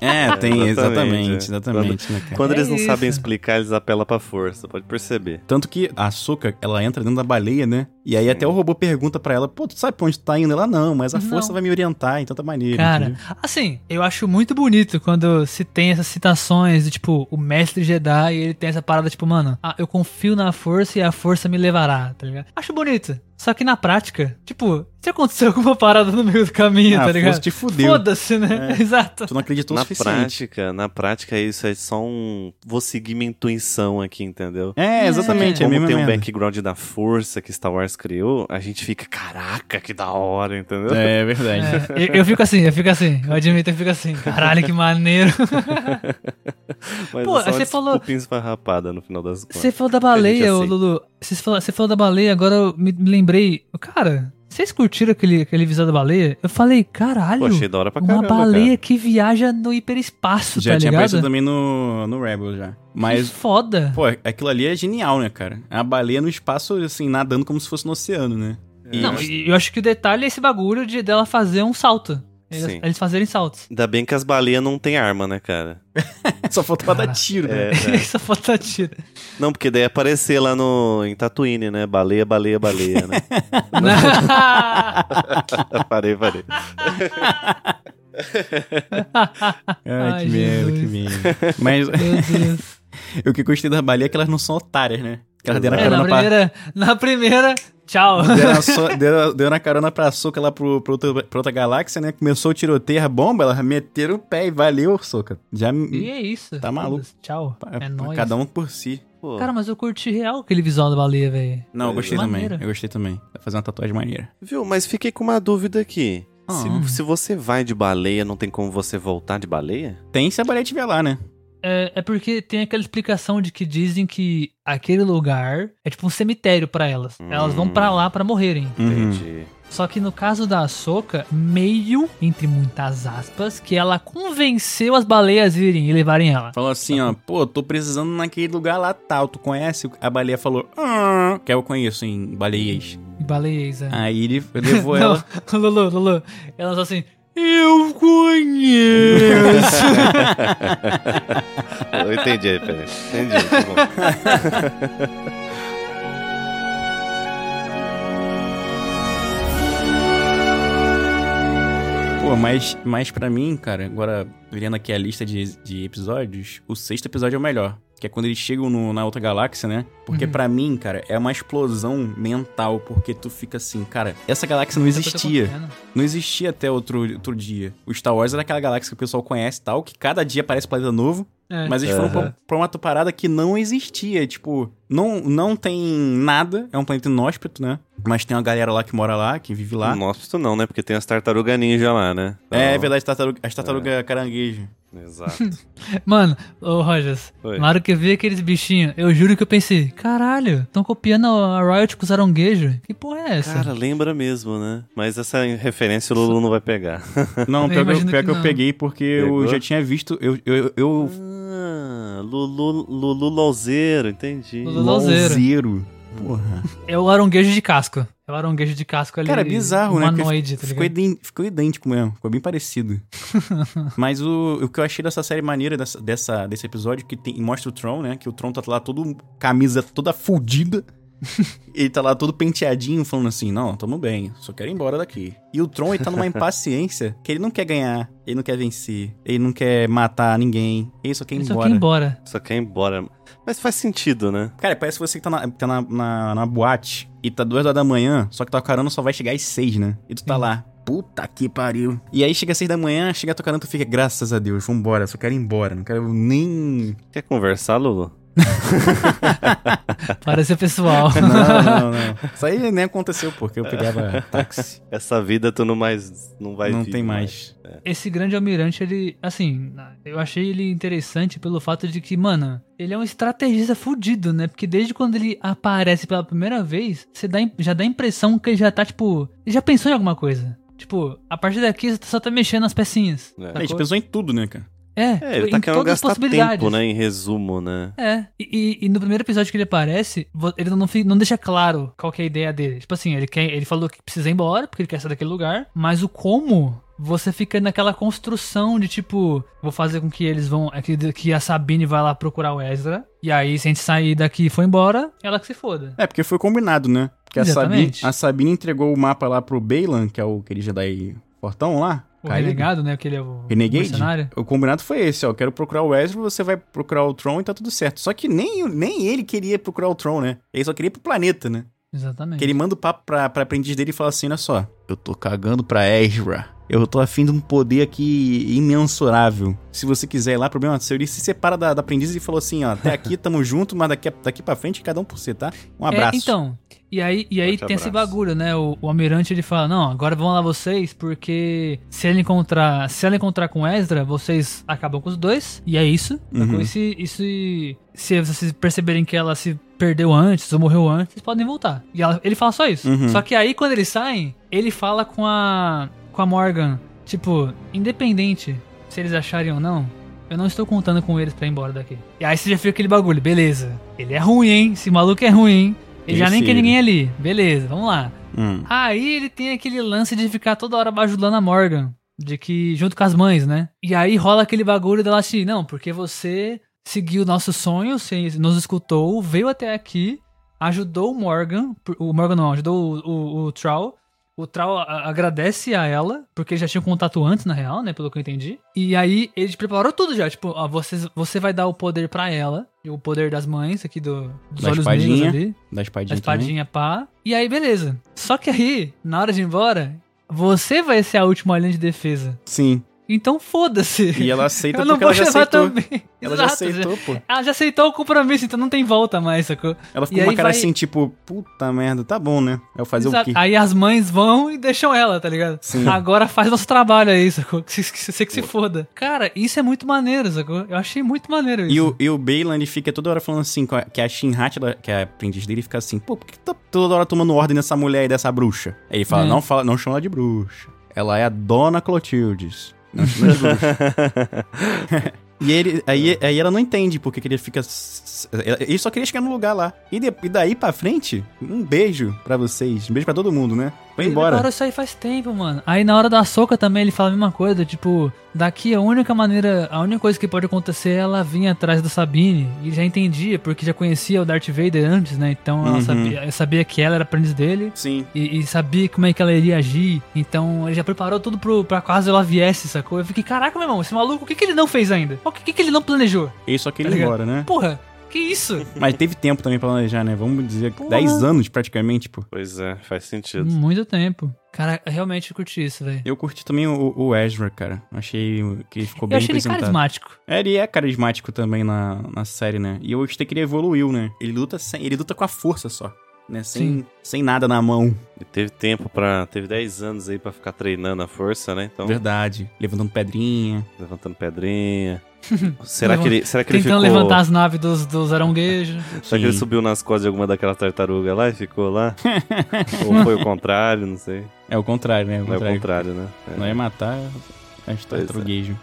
É, tem, Exatamente, exatamente, é. exatamente, né, cara? Quando É eles não isso. sabem explicar, eles apelam pra força, pode perceber. Tanto que a Ahsoka, ela entra dentro da baleia, né? E aí até o robô pergunta pra ela, pô, tu sabe pra onde tu tá indo? Ela, não, mas a Não. força vai me orientar em tanta maneira. Cara, entendeu? assim, eu acho muito bonito quando se tem essas citações de tipo, o mestre Jedi e ele tem essa parada tipo, mano, ah, eu confio na força e a força me levará, tá ligado? Acho bonito. Só que na prática, tipo, se aconteceu alguma parada no meio do caminho, Ah, tá a ligado? te fudeu. Foda-se, né? Exato. Tu não acreditou o Na suficiente. prática, na prática, isso é só um. Vou seguir minha intuição aqui, entendeu? É, exatamente, é, a Como tem um background da força que Star Wars criou, a gente fica, caraca, que da hora, entendeu? É verdade. É, eu, eu fico assim, eu fico assim, eu admito, eu fico assim, caralho, que maneiro. Mas Pô, é você falou- esfarrapada no final das contas. Você falou da baleia, ô. Lulu. Você falou, você falou da baleia, agora eu me, me lembrei. Cara, vocês curtiram aquele, aquele visão da baleia? Eu falei, caralho, Pô, achei da hora pra uma caramba, baleia cara. que viaja no hiperespaço, Já tá tinha ligado? aparecido também no, no Rebel já. Que Mas, foda. pô, aquilo ali é genial, né, cara? É uma baleia no espaço, assim, nadando como se fosse no oceano, né? E- Não, e eu acho que o detalhe é esse bagulho de dela fazer um salto. Eles, Sim. eles fazerem saltos. Ainda bem que as baleias não têm arma, né, cara? Só faltava Cara, dar tiro, né? É, é. Essa foto tá tira. Não, porque daí ia aparecer lá no, em Tatooine, né? Baleia, baleia, baleia, né? parei, parei. Ai, Ai, que merda, que merda. Mas Meu Deus. o que eu gostei das baleias é que elas não são otárias, né? Que elas deram a É, na primeira, na primeira, tchau. Deram, a so- deram- deu na carona pra Soca lá pro, pro outro- pra outra galáxia, né? Começou o tiroteio, a bomba, elas meteram o pé e valeu, Soca. Já. E é isso. Tá maluco. Tchau. É nóis. Cada um por si. Pô, Cara, mas eu curti real aquele visual da baleia, velho. Não, eu gostei Maneiro. também. Eu gostei também. Vai fazer uma tatuagem maneira. Viu? Mas fiquei com uma dúvida aqui. Ah. Se, se você vai de baleia, não tem como você voltar de baleia? Tem se a baleia estiver lá, né? É, é porque tem aquela explicação de que dizem que aquele lugar é tipo um cemitério pra elas. Elas vão pra lá pra morrerem. Entendi. Só que no caso da Ahsoka, meio, entre muitas aspas, que ela convenceu as baleias a irem e levarem ela. Falou assim, ó, pô, tô precisando naquele lugar lá tal, tu conhece? A baleia falou, ah, que eu conheço em baleias. Baleias, é. Aí ele levou ela. Não, Lulu, Lulu. Ela só assim, eu conheço. Eu entendi a referência. Entendi, tá bom. Pô, mas, mas pra mim, cara, agora olhando aqui a lista de, de episódios, o sexto episódio é o melhor. Que é quando eles chegam no- na outra galáxia, né? Porque pra mim, cara, é uma explosão mental. Porque tu fica assim, cara, essa galáxia não existia. Não existia até outro, outro dia. O Star Wars era aquela galáxia que o pessoal conhece e tal, que cada dia aparece um planeta novo. É. Mas eles foram Aham. pra, pra uma parada que não existia. Tipo, não, não tem nada. É um planeta inóspito, né? Mas tem uma galera lá que mora lá, que vive lá. Nossa, não, né? Porque tem as tartarugas ninja lá, né? É, Então, verdade, tartaruga, as tartarugas caranguejo. Exato. Mano, ô Rogers, Oi. na hora que eu vi aqueles bichinhos, eu juro que eu pensei, caralho, estão copiando a Riot com os aranguejos? Que porra é essa? Cara, lembra mesmo, né? Mas essa referência o Lulu não vai pegar. Não, Eu pior, que eu, pior que que eu peguei porque eu Pegou? já tinha visto. Eu, eu, eu, Ah, Lulu, Lulu Louzeiro, entendi. Lulu Louzeiro. Lauzeiro. Porra. É o aranguejo de casco. É o aranguejo de casco ali. Cara, é bizarro, né? Tá ficou, idêntico, ficou idêntico mesmo. Ficou bem parecido. Mas o, o que eu achei dessa série maneira, dessa, dessa- desse episódio, que tem, mostra o Tron, né? Que o Tron tá lá todo camisa toda fudida. ele tá lá todo penteadinho, falando assim: Não, tamo bem, só quero ir embora daqui. E o Tron, ele tá numa impaciência que ele não quer ganhar, ele não quer vencer, ele não quer matar ninguém, ele só quer ir Ele só embora. quer ir embora. Só quer ir embora. Mas faz sentido, né? Cara, parece você que tá na, tá na, na, na boate e tá duas horas da manhã, só que tua carona só vai chegar às seis, né? E tu tá Sim. lá. Puta que pariu. E aí chega às seis da manhã, chega tua carona, tu fica, graças a Deus, vambora, só quero ir embora, não quero nem. Quer conversar, Lulu? Parece pessoal. Não, não, não. Isso aí nem aconteceu, porque eu pegava táxi. Essa vida tu não mais não vai não tem mais. Esse grande almirante, ele, assim, eu achei ele interessante pelo fato de que, mano, ele é um estrategista fudido, né? Porque desde quando ele aparece pela primeira vez, você dá, já dá a impressão que ele já tá, tipo, ele já pensou em alguma coisa. Tipo, a partir daqui você só tá mexendo nas pecinhas. É. A gente pensou em tudo, né, cara? É, É, ele em tá querendo todas as gastar possibilidades. tempo, né? Em resumo, né? É, e, e- e no primeiro episódio que ele aparece, ele não, não deixa claro qual que é a ideia dele. Tipo assim, ele, quer, ele falou que precisa ir embora, porque ele quer sair daquele lugar, mas o como, você fica naquela construção de tipo, vou fazer com que eles vão. é Que, que a Sabine vai lá procurar o Ezra, e aí se a gente sair daqui e for embora, ela que se foda. É, porque foi combinado, né? Porque a Sabine, Exatamente. a Sabine entregou o mapa lá pro Bailan, que é o aquele Jedi fortão lá. O caído. renegado, né? Que ele é o Renegade? mercenário. O combinado foi esse, ó. Eu quero procurar o Ezra, você vai procurar o Tron e tá tudo certo. Só que nem, nem ele queria procurar o Tron, né? Ele só queria ir pro planeta, né? Exatamente. Que ele manda o papo pra, pra aprendiz dele e fala assim: olha só, eu tô cagando pra Ezra. Eu tô afim de um poder aqui imensurável. Se você quiser ir lá, problema seu. Ele se separa da, da aprendiz e falou assim: ó, até aqui tamo junto, mas daqui, daqui pra frente cada um por si, tá? Um abraço. É, então, e aí, e aí Forte tem esse bagulho, né? O, o almirante ele fala: Não, agora vão lá vocês, porque se ele encontrar. Se ela encontrar com Ezra, vocês acabam com os dois. E é isso. Uhum. E se, e se, se vocês perceberem que ela se perdeu antes ou morreu antes, vocês podem voltar. E ela- ele fala só isso. Uhum. Só que aí, quando eles saem, ele fala com a. com a Morgan, tipo, independente se eles acharem ou não. Eu não estou contando com eles pra ir embora daqui. E aí você já fica aquele bagulho, beleza. Ele é ruim, hein? Esse maluco é ruim, hein? Ele já nem quer ninguém ali. Beleza, vamos lá. Hum. Aí ele tem aquele lance de ficar toda hora bajulando a Morgan. De que, junto com as mães, né? E aí rola aquele bagulho dela assim, não, porque você seguiu nosso sonho, você nos escutou, veio até aqui, ajudou o Morgan, o Morgan não, ajudou o, o, o Troll. O a- agradece a ela, porque já tinha contato antes, na real, né? Pelo que eu entendi. E aí ele te preparou tudo já. Tipo, ó, você, você vai dar o poder pra ela. E o poder das mães aqui do, dos Da olhos negros ali. Da espadinha. espadinha pá. E aí, beleza. Só que aí, na hora de ir embora, você vai ser a última linha de defesa. também. Sim. Então foda-se. E ela aceita Eu não porque vou ela já aceitou. também. Ela já Exato, aceitou, pô. Ela já aceitou o compromisso, então não tem volta mais, sacou? Ela E ficou com uma cara vai- assim, tipo, puta merda, tá bom, né? Eu fazer Exato. o quê? Aí as mães vão e deixam ela, tá ligado? Sim. Agora faz nosso trabalho aí, sacou? Que você que se foda. Cara, isso é muito maneiro, sacou? Eu achei muito maneiro isso. E o, e o Bailan, ele fica toda hora falando assim, que a Shinhat, que é a aprendiz dele, fica assim, pô, por que tá toda hora tomando ordem dessa mulher e dessa bruxa? Aí ele fala, É. não fala, não chama ela de bruxa. Ela é a Dona Clotildes. Não chama de bruxa. E ele, aí, aí ela não entende porque que ele fica. Ele só queria chegar no lugar lá. E, de- e daí pra frente, um beijo pra vocês. Um beijo pra todo mundo, né? Foi Ele embora. preparou isso aí faz tempo, mano. Aí na hora da soca também ele fala a mesma coisa, tipo, daqui a única maneira, a única coisa que pode acontecer é ela vir atrás da Sabine. E já entendia, porque já conhecia o Darth Vader antes, né? Então ela Uhum. sabia, sabia que ela era aprendiz dele. Sim. E, e sabia como é que ela iria agir. Então ele já preparou tudo pro, pra caso ela viesse, sacou? Eu fiquei, caraca, meu irmão, esse maluco, o que, que ele não fez ainda? O que, que, que ele não planejou? Ele só queria Tá ir ligado? embora, né? Porra, que isso? Mas teve tempo também pra planejar, né? Vamos dizer, Porra. 10 anos praticamente, pô. Pois é, faz sentido. Muito tempo. Cara, eu realmente curti isso, velho. Eu curti também o, o Ezra, cara. Achei que ele ficou Eu bem achei ele carismático. É, ele é carismático também na, na série, né? E eu gostei que ele evoluiu, né? Ele luta sem, ele luta com a força só, né? Sem, Sim. sem nada na mão. E teve tempo pra. Teve 10 anos aí pra ficar treinando a força, né? Então, Verdade. Levantando pedrinha. levantando pedrinha. será que ele, será que ele Tentando ficou. levantar as naves dos, dos aranguejos. Será que ele subiu nas costas de alguma daquelas tartarugas lá e ficou lá? Ou foi o contrário, não sei. É o contrário, né? O Não é o contrário. contrário, né? É. Não é matar, é é. tartaruguejo.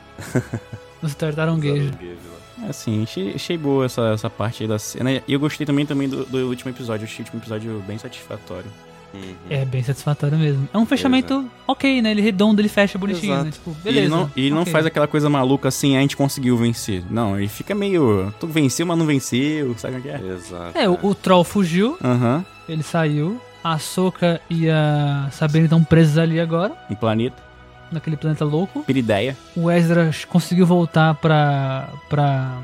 Os tartaranguejos. Caranguejo lá. É assim, achei, achei boa essa, essa parte aí da cena. E eu gostei também, também do, do último episódio. Achei o último episódio bem satisfatório. Uhum. É bem satisfatório mesmo. É um fechamento ok, né? Ele redondo, ele fecha bonitinho, Exato. né? Tipo, E beleza. ele não, e ele não ok. faz aquela coisa maluca assim, a gente conseguiu vencer. Não, ele fica meio. Tu venceu, mas não venceu, sabe o que é? Exato. É, o, o Troll fugiu, Aham. ele saiu. A Soka e a Sabine estão presos ali agora, Um planeta. Naquele planeta louco. Pirideia. O Ezra conseguiu voltar pra. pra.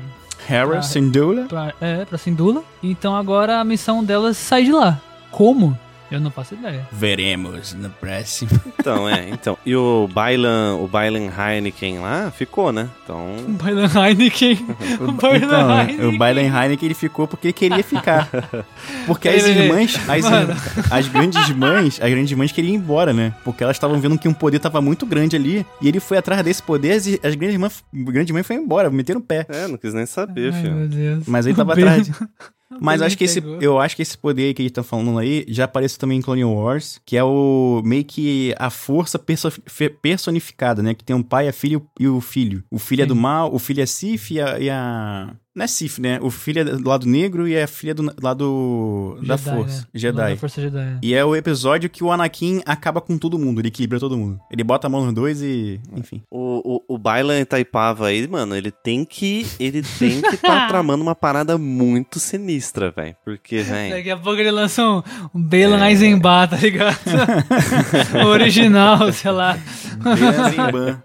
Hera. Syndulla. pra é, pra Sindula. Então agora a missão delas é sair de lá. Como? Eu não faço ideia. Veremos no próximo. Então, é. Então. E o Bailan, o Bailan Heineken lá ficou, né? Então. O Bailan Heineken. O Bailan então, Heineken. o Biden Heineken ele ficou porque ele queria ficar. Porque as irmãs, as, as grandes mães, as grandes mães queriam ir embora, né? Porque elas estavam vendo que um poder tava muito grande ali e ele foi atrás desse poder e as grandes mães, grandes mães foram embora, meteram o pé. É, não quis nem saber, Ai, filho. meu Deus. Mas ele O tava Bailan- Mas acho que esse, pegou. eu acho que esse poder que eles estão falando aí já apareceu também em Clone Wars, que é o meio que a força personificada, né? Que tem um pai, a filha e o filho. O filho é Sim. do mal, o filho é Sif e a, e a- Não é Sif, né? O filho é do lado negro e a filha é do lado da Jedi, força. né? Jedi. Da força Jedi. é. E é o episódio que o Anakin acaba com todo mundo, ele equilibra todo mundo. Ele bota a mão nos dois e. Enfim. O, o, o Bailan Itaipava aí, mano, ele tem que. Ele tem que tá tramando uma parada muito sinistra, velho. Porque, velho. Daqui a pouco ele lança um, um Bailan É. Eisenbach, tá ligado? o original, sei lá. Benzimban.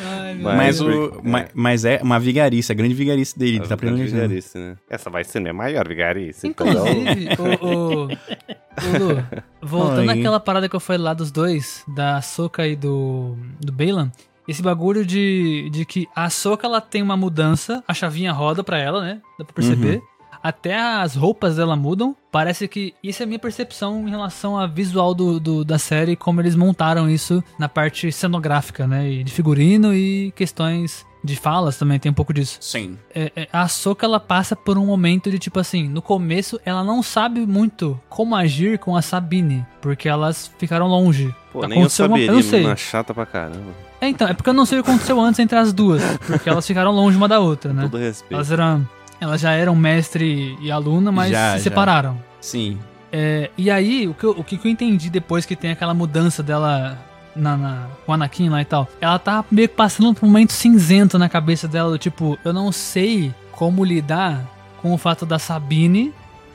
Ai, Mas, o, porque- ma- mas é uma vigarice, a grande vigarice dele. Ele tá grande vigarice, né? Essa vai ser minha maior vigarice. então. Inclusive, o, o, o Lu, voltando Oi. àquela parada que eu falei lá dos dois, da Soka e do, do Bailan, esse bagulho de, de que a Soka ela tem uma mudança, a chavinha roda pra ela, né? Dá pra perceber. Uhum. Até as roupas dela mudam. Parece que isso é a minha percepção em relação ao visual do, do- da série, como eles montaram isso na parte cenográfica, né? E de figurino e questões de falas também tem um pouco disso Sim. é, é, a Soka ela passa por um momento de tipo assim, no começo ela não sabe muito como agir com a Sabine, porque elas ficaram longe. Pô, nem eu Aconteceu uma- saberia, eu não sei. menina chata pra caramba. É, então, é porque eu não sei o que aconteceu antes entre as duas, porque elas ficaram longe uma da outra, né? Todo respeito. Elas eram elas já eram mestre e aluna, mas Já, se já. separaram. Sim. É, e aí, o que, eu, o que eu entendi depois que tem aquela mudança dela na, na, com o Anakin lá e tal, ela tá meio que passando por um momento cinzento na cabeça dela, do tipo, eu não sei como lidar com o fato da Sabine,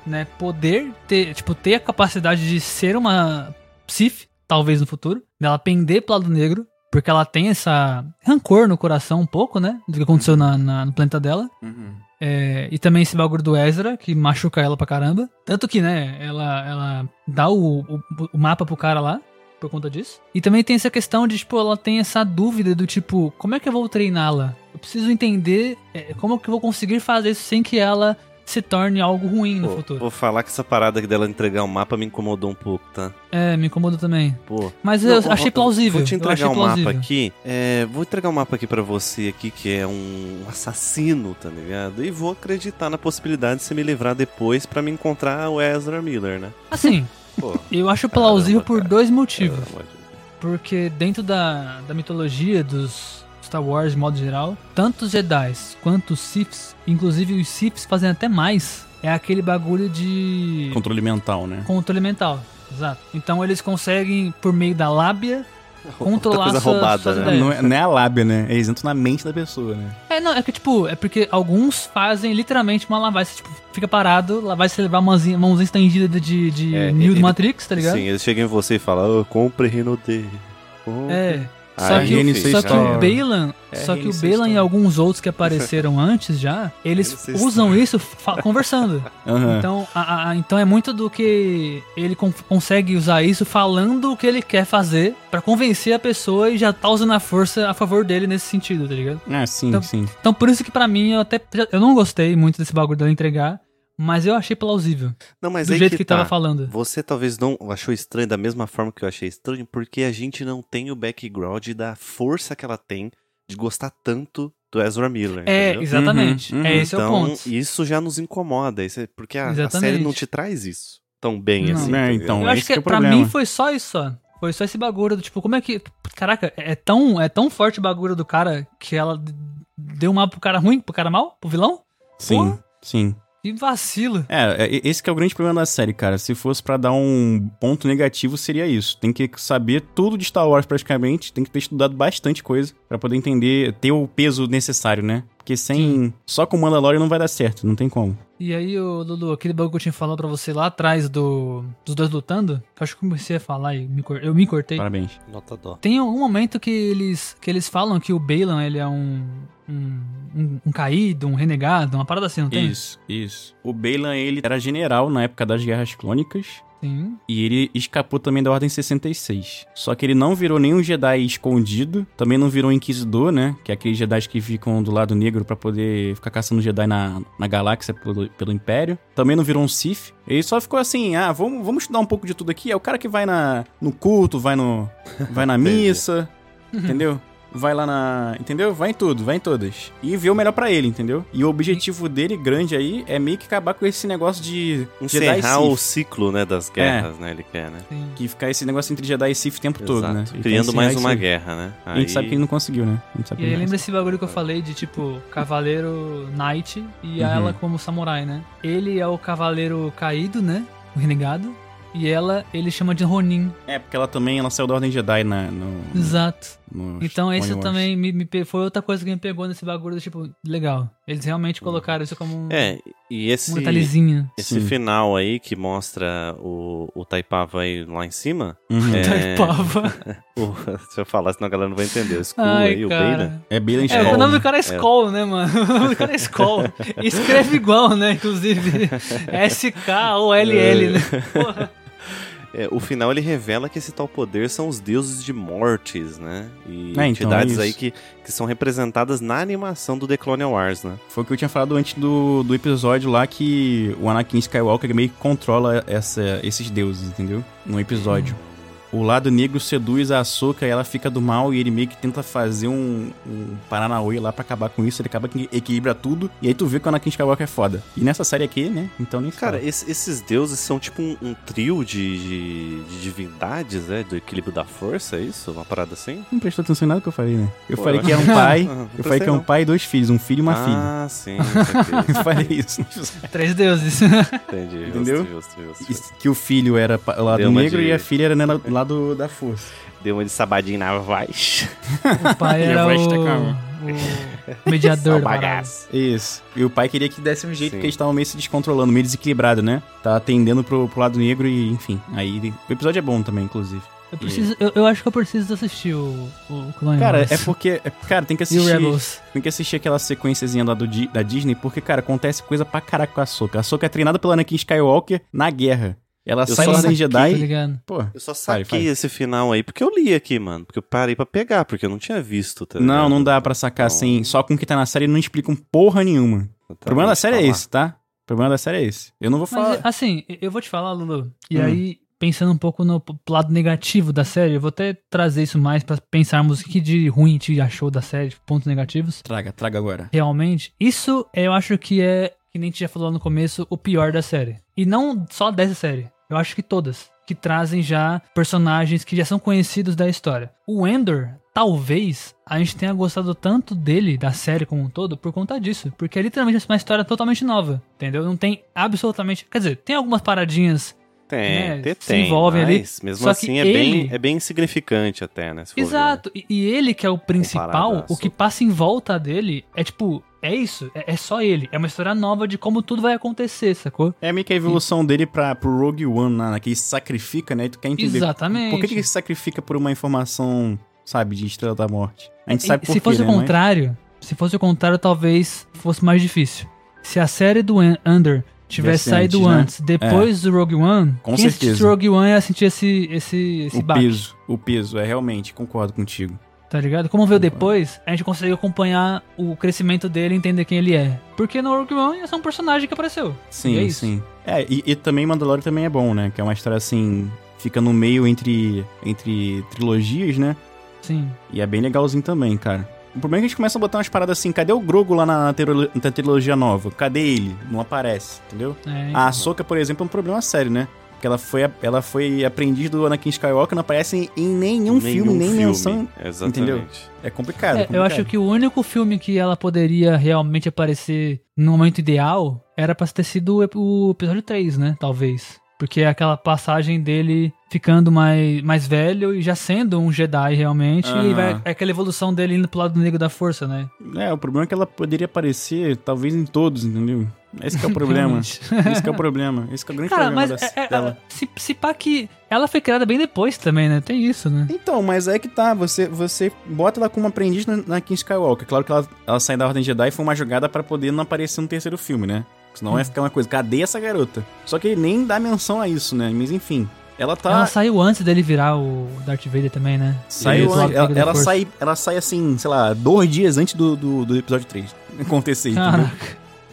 né, poder ter, tipo, ter a capacidade de ser uma Sith, talvez no futuro, dela pender pro lado negro, porque ela tem essa rancor no coração um pouco, né, do que aconteceu na, na- no planeta dela. É, e também esse bagulho do Ezra, que machuca ela pra caramba. Tanto que, né, ela, ela dá o, o, o mapa pro cara lá, por conta disso. E também tem essa questão de, tipo, ela tem essa dúvida do tipo, como é que eu vou treiná-la? Eu preciso entender é, como que eu vou conseguir fazer isso sem que ela se torne algo ruim no Pô, futuro. Vou falar que essa parada dela entregar o mapa me incomodou um pouco, tá? É, me incomoda também. Pô. Mas eu achei plausível. Vou te entregar um plausível. mapa aqui. É, vou entregar um mapa aqui pra você aqui, que é um assassino, tá ligado? E vou acreditar na possibilidade de você me livrar depois pra me encontrar o Ezra Miller, né? Assim, Pô, eu acho plausível Caramba, por dois motivos. Deus. Porque dentro da, da mitologia dos Star Wars, de modo geral, tanto os Jedi quanto os Siths, inclusive os Siths fazem até mais, é aquele bagulho de Controle mental, né? controle mental. Exato. Então eles conseguem, por meio da lábia, controlar coisa suas, roubada, né? Não é, não é a lábia, né? Eles entram na mente da pessoa, né? É, não, é que tipo, é porque alguns fazem literalmente uma lavagem, tipo, fica parado, lá vai se levar mãozinha, mãozinha estendida de, de É, Neo ele- Matrix, tá ligado? Sim, eles chegam em você e falam, oh, compre Reno D. compre." É. Aí Só que, o- só que o Balan, É, só que o Balan e alguns outros que apareceram antes já, eles usam isso conversando. Aham. Então, a- a- então é muito do que ele con- consegue usar isso falando o que ele quer fazer pra convencer a pessoa e já tá usando a força a favor dele nesse sentido, tá ligado? Ah, sim, Então- sim. Então por isso que pra mim eu até eu não gostei muito desse bagulho dela entregar, mas eu achei plausível Não, mas do aí jeito que, que, tá. tava falando. Você talvez não achou estranho da mesma forma que eu achei estranho, porque a gente não tem o background da força que ela tem de gostar tanto do Ezra Miller. É, entendeu? exatamente. Uhum, uhum. É esse é o então, ponto. isso já nos incomoda, isso é- porque a, a série não te traz isso tão bem Não. assim. É, então? Eu acho que, que é pra problema. mim foi só isso, só. Foi só esse bagulho do tipo, como é que. Caraca, é tão, é tão forte o bagulho do cara que ela deu um mapa pro cara ruim, pro cara mal, pro vilão? Sim, Porra. sim. Que vacilo. É, é, esse que é o grande problema da série, cara. Se fosse pra dar um ponto negativo, seria isso. Tem que saber tudo de Star Wars praticamente, tem que ter estudado bastante coisa pra poder entender, ter o peso necessário, né? Porque sem. Só com Mandalorian não vai dar certo, não tem como. E aí, ô, Lulu, aquele bagulho que eu tinha falado pra você lá atrás do, dos dois lutando, que eu acho que comecei a falar e me eu me cortei. Parabéns. Nota dó. Tem algum momento que eles, que eles falam que o Balan ele é um, um, um, um caído, um renegado, uma parada assim, não tem? Isso, isso. O Balan, ele era general na época das Guerras Clônicas. Sim. E ele escapou também da Ordem 66. Só que ele não virou nenhum Jedi escondido, também não virou Inquisidor, né? Que é aqueles Jedi que ficam do lado negro pra poder ficar caçando Jedi na, na galáxia pelo, pelo Império. Também não virou um Sith. Ele só ficou assim, ah, vamos, vamos estudar um pouco de tudo aqui. É o cara que vai na, no culto, vai no vai na missa, entendeu? Vai lá na. Entendeu? Vai em tudo, vai em todas. E vê o melhor pra ele, entendeu? E o objetivo dele, grande aí, é meio que acabar com esse negócio de Jedi Encerrar o Sith. ciclo, né, das guerras, né, ele quer, né? Sim. Que ficar esse negócio entre Jedi e Sith o tempo todo, né? Ele Criando encerrar mais uma aí. guerra, né? A gente sabe que ele não conseguiu, né? A gente sabe E aí lembra esse bagulho que eu falei de tipo Cavaleiro Knight e Uhum. ela como samurai, né? Ele é o Cavaleiro Caído, né? O renegado. E ela, ele chama de Ronin. É, porque ela também ela saiu da Ordem Jedi na, no, Exato. No Então esse Wars. também me, me foi outra coisa que me pegou nesse bagulho, tipo, legal. Eles realmente colocaram isso como um, É, e esse, um detalhezinho. esse Sim. final aí que mostra o, o Taipava aí lá em cima. Uhum. É. Taipava. o- se eu falar, senão a galera não vai entender. O Skull Ai, aí, o Bane. cara. É Balan É, Skull, o nome né? do cara é Skoll, né, mano? O nome do cara é Skoll. E escreve igual, né, inclusive. S-K-O-L-L, né? Porra. É, o final ele revela que esse tal poder são os deuses de mortes, né? E É, então, entidades é aí que, que são representadas na animação do The Clone Wars, né? Foi o que eu tinha falado antes do, do episódio lá que o Anakin Skywalker meio que controla essa, esses deuses, entendeu? No episódio. O lado negro seduz a Ahsoka e ela fica do mal e ele meio que tenta fazer um, um Paranauê lá pra acabar com isso. Ele acaba que equilibra tudo e aí tu vê que o Anakin Skywalker é foda. E nessa série aqui, né? Então nem Cara, esse- esses deuses são tipo um, um trio de, de, de divindades, né? Do equilíbrio da força, é isso? Uma parada assim? Não prestou atenção em nada que eu falei, né? Eu Pô, falei eu que era um pai. Ah, eu falei que é um pai e dois filhos, um filho e uma filha. Ah, sim. Eu falei isso. Três deuses. Entendi. Entendeu? Justo, justo, justo, Que o filho era pa- lado negro de- e a filha era né, lado da força. Deu uma de sabadinho na voz. O pai era o, o mediador. Isso. E o pai queria que desse um jeito, Sim. porque eles estavam meio se descontrolando, meio desequilibrado, né? Tá atendendo pro, pro lado negro e, enfim. Aí o episódio é bom também, inclusive. Eu, preciso, eu, eu acho que eu preciso assistir o, o Clone Cara, Wars. é porque. é- cara, tem que E o assistir. Tem que assistir aquela sequenciazinha lá do, da Disney, porque, cara, acontece coisa pra caraca com a Soca. A Soca é treinada pelo Anakin Skywalker na guerra. Ela Eu sai só saquei, Tá Jedi. ligado? Pô, Eu só saquei fale. esse final aí porque eu li aqui, mano. Porque eu parei pra pegar, porque eu não tinha visto, tá não, ligado? não dá pra sacar Então, assim, só com o que tá na série não explicam porra nenhuma. O problema da série é falar. esse, tá? O problema da série é esse. Eu não vou Mas, falar. assim, eu vou te falar, Lulu. E Hum. aí, pensando um pouco no lado negativo da série, eu vou até trazer isso mais pra pensarmos o que de ruim te achou da série, pontos negativos. Traga, traga agora. Realmente, isso eu acho que é, que nem a gente já falou no começo, o pior da série. E não só dessa série. Eu acho que todas. Que trazem já personagens que já são conhecidos da história. O Endor, talvez, a gente tenha gostado tanto dele, da série como um todo, por conta disso. Porque é literalmente uma história totalmente nova. Entendeu? Não tem absolutamente. Quer dizer, tem algumas paradinhas Tem, né, tem, se envolvem ali. mas mesmo Só que assim é, bem, ele- é bem insignificante até, né? ver. Exato. E, e ele que é o principal, o que passa em volta dele é tipo, é isso, é, é só ele. É uma história nova de como tudo vai acontecer, sacou? É meio que a evolução dele pra, pro Rogue One, né? Que ele se sacrifica, né? E tu quer entender. Exatamente. Por que, que ele se sacrifica por uma informação, sabe, de Estrela da Morte? A gente sabe E por se quê, fosse né? o Mas- contrário, se fosse o contrário, talvez fosse mais difícil. Se a série do Under tivesse Tivesse saído antes, né? antes, depois do Rogue One, Com quem assistisse certeza. Rogue One ia sentir esse, esse, esse O baque, peso, o peso, é realmente, concordo contigo. tá ligado? Como veio depois, a gente conseguiu acompanhar o crescimento dele e entender quem ele é. Porque no Rogue One é só um personagem que apareceu. Sim, é sim. É, e, e também Mandalorian também é bom, né? Que é uma história assim, fica no meio entre, entre trilogias, né? Sim. E é bem legalzinho também, cara. O problema é que a gente começa a botar umas paradas assim, cadê o Grogu lá na, na, trilo- na trilogia nova? Cadê ele? Não aparece, entendeu? É, A Ahsoka, por exemplo, é um problema sério, né? Porque ela foi, ela foi aprendiz do Anakin Skywalker, não aparece em nenhum, filme, nem menção. Exatamente. entendeu? É complicado. É, eu acho que o único filme que ela poderia realmente aparecer no momento ideal era pra ter sido o episódio 3, né? Talvez. Porque é aquela passagem dele ficando mais, mais velho e já sendo um Jedi realmente. E Aham. vai, é aquela evolução dele indo pro lado negro da força, né? É, o problema é que ela poderia aparecer, talvez, em todos, entendeu? Esse que é o problema. Esse que é o problema. Esse que é o grande Cara, problema mas dessa- é- é- dela. se, se pá que ela foi criada bem depois também, né? Tem isso, né? Então, mas é que tá, você, você bota ela como aprendiz na, na King Skywalker. Claro que ela, ela sai da Ordem Jedi foi uma jogada pra poder não aparecer no terceiro filme, né? Senão Hum. vai ficar uma coisa, cadê essa garota? Só que ele nem dá menção a isso, né? Mas enfim, ela tá... Ela saiu antes dele virar o Darth Vader também, né? Saiu antes, ela, ela sai, ela sai assim, sei lá, dois dias antes do, do, do episódio 3 acontecer, entendeu?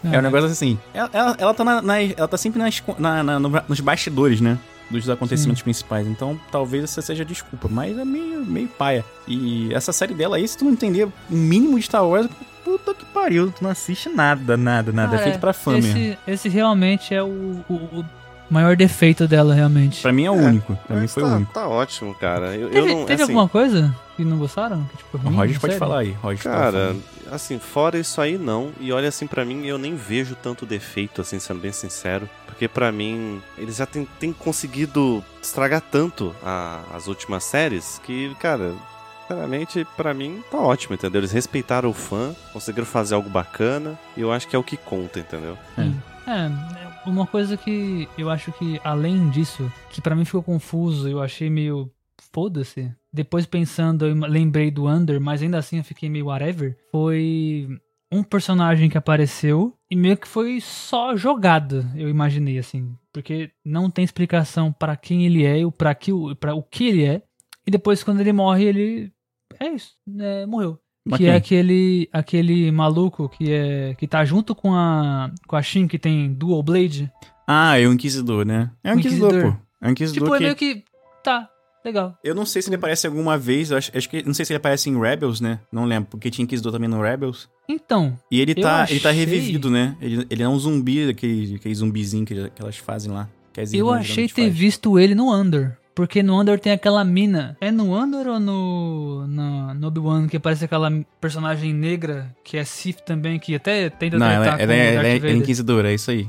É um negócio assim. Ela, ela, ela tá, na, na- ela tá sempre nas, na, na- no- nos bastidores, né? Dos acontecimentos principais. Então, talvez essa seja a desculpa. Mas é meio, meio paia. E essa série dela aí, se tu não entender o mínimo de Star Wars, puta que pariu. Tu não assiste nada, nada, nada. é Ah, feito pra fã mesmo. esse, esse realmente é o, o- o maior defeito dela, realmente. Pra mim é o único. Pra mim foi tá, o único. tá ótimo, cara. Eu, eu Teve, não, teve assim, alguma coisa que não gostaram? Que, tipo, O ruim, Roger pode sério? falar aí. Roger Cara, falar. assim, fora isso aí não. E olha assim, pra mim, eu nem vejo tanto defeito, assim, sendo bem sincero. Porque pra mim, eles já têm, têm conseguido estragar tanto a- as últimas séries que, cara. Sinceramente, pra mim, tá ótimo, entendeu? Eles respeitaram o fã, conseguiram fazer algo bacana, e eu acho que é o que conta, entendeu? É, uma coisa que eu acho que, além disso, que pra mim ficou confuso, eu achei meio. Foda-se. Depois pensando, eu lembrei do Under, mas ainda assim eu fiquei meio whatever. Foi um personagem que apareceu e meio que foi só jogado, eu imaginei assim. Porque não tem explicação pra quem ele é e para que, o- pra o que ele é. E depois, quando ele morre, ele. É isso, é, morreu. Mas Que quem? é aquele, aquele maluco que é que tá junto com a com a Shin que tem Dual Blade. Ah, é o Inquisidor, né? É o Inquisidor, Inquisidor. pô. É o Inquisidor Tipo, é que... meio que tá, legal. Eu não sei se ele aparece alguma vez, acho, acho que não sei se ele aparece em Rebels, né? Não lembro, porque tinha Inquisidor também no Rebels. Então, E ele Eu tá, ele tá achei- revivido, né? Ele, ele é um zumbi, aquele, aquele zumbizinho que, que elas fazem lá. que as eu achei ter fazem. visto ele no Under. Porque no Under tem aquela mina. É no Under ou no. No, no Obi-Wan que aparece aquela personagem negra que é Sith também, que até tenta Não, ela, ela, é- ela é, é inquisidora, é isso aí.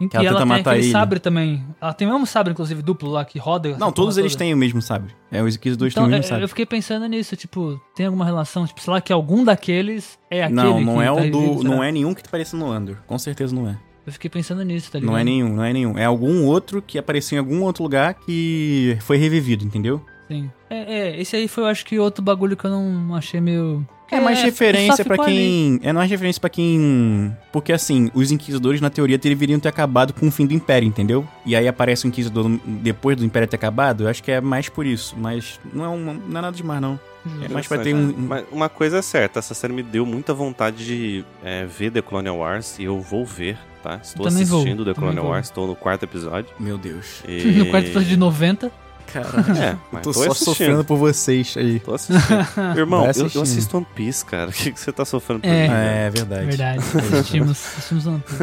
E que ela ela tem aquele ele. sabre também. Ela tem o mesmo sabre, inclusive, duplo lá, que roda. Não, todos eles toda. têm o mesmo sabre. É, os inquisidores Então, têm o é, mesmo sabre. eu fiquei pensando nisso, tipo, tem alguma relação? Tipo, sei lá, que algum daqueles é aquele Não, não que é tá o do. será? Não é nenhum que aparece no Under. Com certeza não é. Eu fiquei pensando nisso, tá ligado? Não é nenhum, não é nenhum. É algum outro que apareceu em algum outro lugar que foi revivido, entendeu? Sim. É, é, esse aí foi, eu acho que outro bagulho que eu não achei meio. porque É mais só referência pra ficou ali. quem. É mais referência pra quem. Porque assim, os inquisidores, na teoria, deveriam ter acabado com o fim do Império, entendeu? E aí aparece o inquisidor no- depois do Império ter acabado. Eu acho que é mais por isso. Mas não é, não é nada demais, não. É mais pra ter um. Mas uma coisa é certa, essa série me deu muita vontade de é, ver The Colonial Wars e eu vou ver, tá? Estou Também vou, assistindo The também Colonial vou. Wars, estou no quarto episódio. Meu Deus. E... No quarto episódio de 90. Caralho. É, Eu mas tô tô só assistindo. sofrendo por vocês aí. Tô assistindo. Irmão, eu, eu assistindo. assisto One Piece, cara. O que, que você tá sofrendo por É. mim? cara? É verdade. Verdade. Assistimos, assistimos One Piece.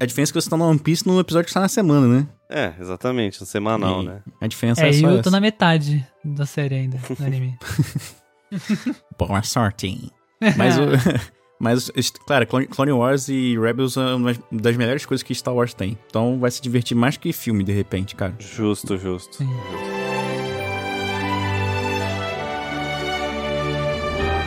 A diferença é que você tá no One Piece no episódio que tá na semana, né? É, exatamente, no semanal, E né? A diferença é, É, e só eu essa. tô na metade da série ainda, do anime. Boa sorte. Mas, o, mas claro, Clone, Clone Wars e Rebels é uma das melhores coisas que Star Wars tem. Então vai se divertir mais que filme, de repente, cara. Justo, justo. Sim.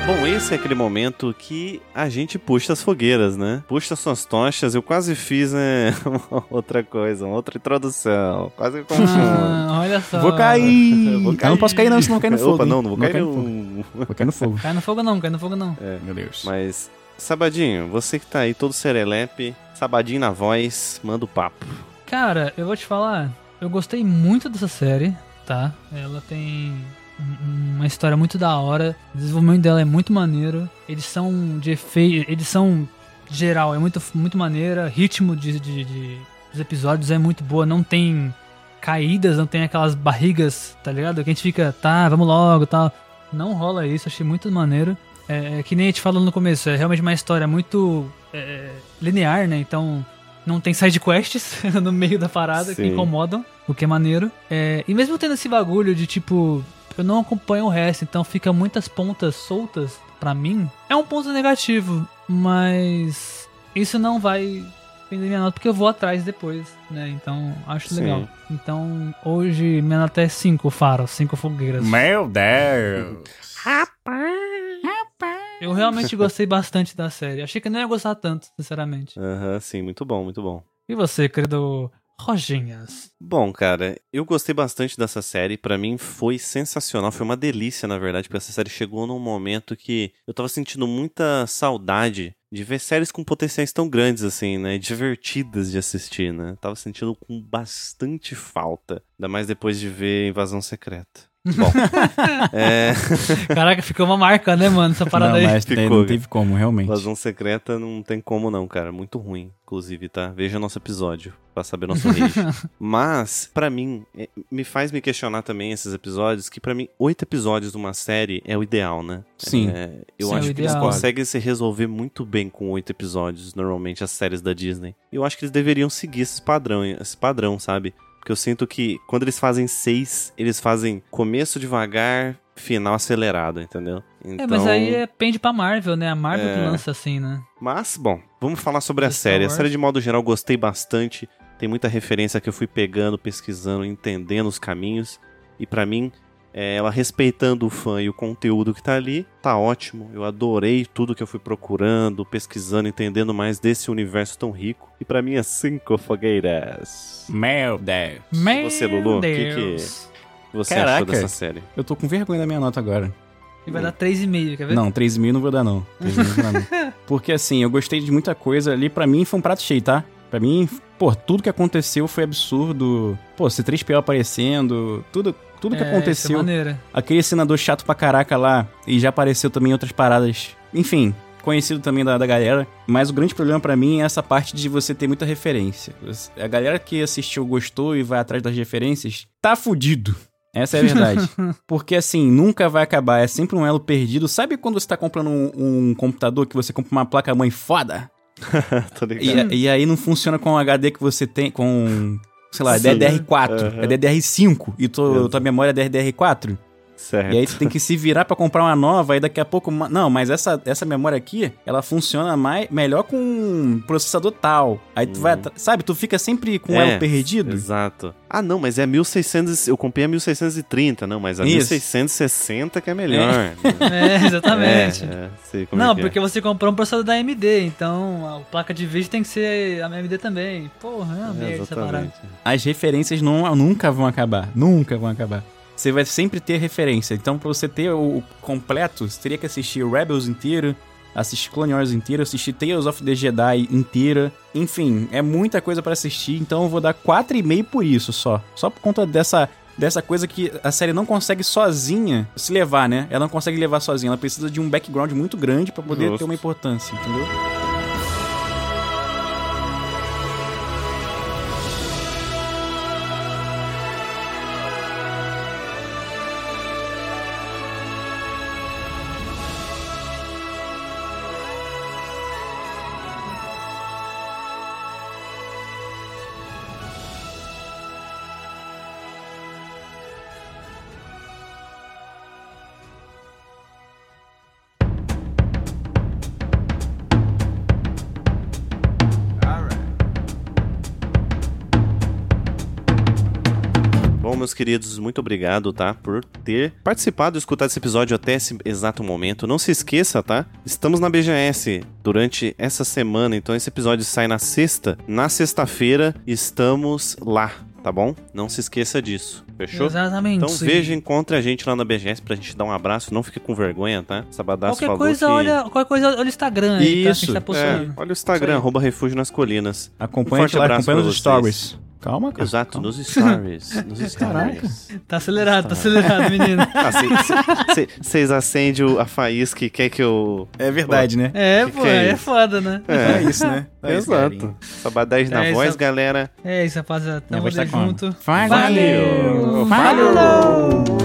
Bom, esse é aquele momento que a gente puxa as fogueiras, né? Puxa suas tochas. Eu quase fiz né, uma outra coisa, uma outra introdução. Quase que confundo. Ah, olha só. Vou cair! Vou Eu não posso cair não, senão eu caio no fogo. Opa, hein? não, não vou cair no fogo. no... Vou cair no fogo. Cai no fogo não, cai no fogo não. Meu Deus. Mas, Sabadinho, você que tá aí todo serelepe, Sabadinho na voz, manda o papo. Cara, eu vou te falar, eu gostei muito dessa série, tá? Ela tem um- uma história muito da hora, o desenvolvimento dela é muito maneiro, edição de efeito, edição geral é muito, muito maneira, ritmo de, de- de- dos episódios é muito boa, não tem caídas, não tem aquelas barrigas, tá ligado? Que a gente fica, tá, vamos logo, tal. Não rola isso, achei muito maneiro. É, é que nem a gente falou no começo, é realmente uma história muito é, linear, né? Então não tem side quests no meio da parada que Sim. incomodam, o que é maneiro. É, e mesmo tendo esse bagulho de tipo, eu não acompanho o resto, então fica muitas pontas soltas pra mim, é um ponto negativo, mas isso não vai vender minha nota porque eu vou atrás depois, né? Então acho Sim. legal. Então hoje minha nota é 5 faros, 5 fogueiras. Meu Deus. Eu realmente gostei bastante da série. Achei que não ia gostar tanto, sinceramente. Aham, sim, muito bom, muito bom. E você, querido Roginhas? Bom, cara, eu gostei bastante dessa série. Pra mim foi sensacional, foi uma delícia, na verdade, porque essa série chegou num momento que eu tava sentindo muita saudade de ver séries com potenciais tão grandes assim, né? Divertidas de assistir, né? Tava sentindo com bastante falta, ainda mais depois de ver Invasão Secreta. Bom, é, Caraca, ficou uma marca, né, mano? Essa parada não, aí. mas Ficou, não teve como, realmente. Invasão Secreta não tem como não, cara. Muito ruim, inclusive, tá? Veja nosso episódio pra saber nosso rage. Mas, pra mim, é, me faz me questionar também esses episódios, que pra mim, oito episódios de uma série é o ideal, né? Sim. É, eu Sim, é acho o que eles conseguem se resolver muito bem com oito episódios, normalmente, as séries da Disney. Eu acho que eles deveriam seguir esse padrão, esse padrão, sabe? Porque eu sinto que quando eles fazem seis, eles fazem começo devagar, final acelerado, entendeu? É, mas aí é pende pra Marvel, né? A Marvel que É. lança assim, né? Mas, bom, vamos falar sobre a Star série. A série, de modo geral, gostei bastante. Tem muita referência que eu fui pegando, pesquisando, entendendo os caminhos. E pra mim, é, ela respeitando o fã e o conteúdo que tá ali, tá ótimo. Eu adorei tudo que eu fui procurando, pesquisando, entendendo mais desse universo tão rico. E pra mim é cinco fogueiras. Meu Deus. Meu você, Lulu, o que que- Deus. O que você Caraca. achou dessa série? Eu tô com vergonha da minha nota agora. Ele vai dar 3,5, quer ver? Não, 3,5 não vou dar, não. 3,5 não vou dar, não. Porque assim, eu gostei de muita coisa ali. Pra mim foi um prato cheio, tá? Pra mim, pô, tudo que aconteceu foi absurdo. Pô, C3PO aparecendo, tudo, tudo que É, é aconteceu. maneira. Aquele senador chato pra caraca lá, e já apareceu também em outras paradas. Enfim, conhecido também da, da galera. Mas o grande problema pra mim é essa parte de você ter muita referência. A galera que assistiu gostou e vai atrás das referências, tá fudido. Essa é a verdade. Porque assim, nunca vai acabar. É sempre um elo perdido. Sabe quando você tá comprando um, um computador que você compra uma placa-mãe foda? Tô ligado. E, e aí não funciona com o HD que você tem, com, sei lá, Sim. DDR4, Aham. é DDR5 e tua, Exato. tua memória é DDR4. Certo. E aí tu tem que se virar pra comprar uma nova, e daqui a pouco. Não, mas essa, essa memória aqui, ela funciona mais, melhor com um processador tal. Aí tu vai. Uhum. Sabe, tu fica sempre com É, elo perdido. Exato. Ah, não, mas é 1600. Eu comprei a 1630, não, mas a Isso. 1660 que é melhor. É, exatamente. É, é, sei como é Não, é. porque você comprou um processador da AMD, então a placa de vídeo tem que ser a AMD também. Porra, é uma É, merda essa parada. exatamente. As referências não, nunca vão acabar. Nunca vão acabar. Você vai sempre ter referência. Então, pra você ter o, o completo, você teria que assistir o Rebels inteiro, assistir Clone Wars inteiro, assistir Tales of the Jedi inteira. Enfim, é muita coisa pra assistir, então eu vou dar 4,5 por isso só. Só por conta dessa dessa coisa que a série não consegue sozinha se levar, né? Ela não consegue levar sozinha, ela precisa de um background muito grande pra poder ter uma importância, entendeu? Queridos, muito obrigado, tá? Por ter participado e escutado esse episódio até esse exato momento. Não se esqueça, tá? Estamos na BGS durante essa semana, então esse episódio sai na sexta. Na sexta-feira estamos lá, tá bom? Não se esqueça disso. Fechou? Exatamente. Então veja, encontre a gente lá na BGS pra gente dar um abraço. Não fique com vergonha, tá? Sabadaço Qualquer falou coisa, que... olha, qualquer coisa, olha o Instagram aí, tá? Que a gente Isso, tá É, olha o Instagram, Isso arroba Refúgio nas Colinas. Acompanha forte a gente lá, abraço acompanha vocês. stories. Calma, cara. Exato, calma. nos stories. Nos Caraca. stories. Tá acelerado, tá acelerado, menino. Vocês acendem o- a faísca e quer que eu. É verdade, né? É, Que pô, que é é, foda, né? É isso, né? É isso, galerinha. Exato. Sabadez na É, voz, essa- galera. É isso, rapaziada. Tamo tá junto. Valeu. Valeu. Falou.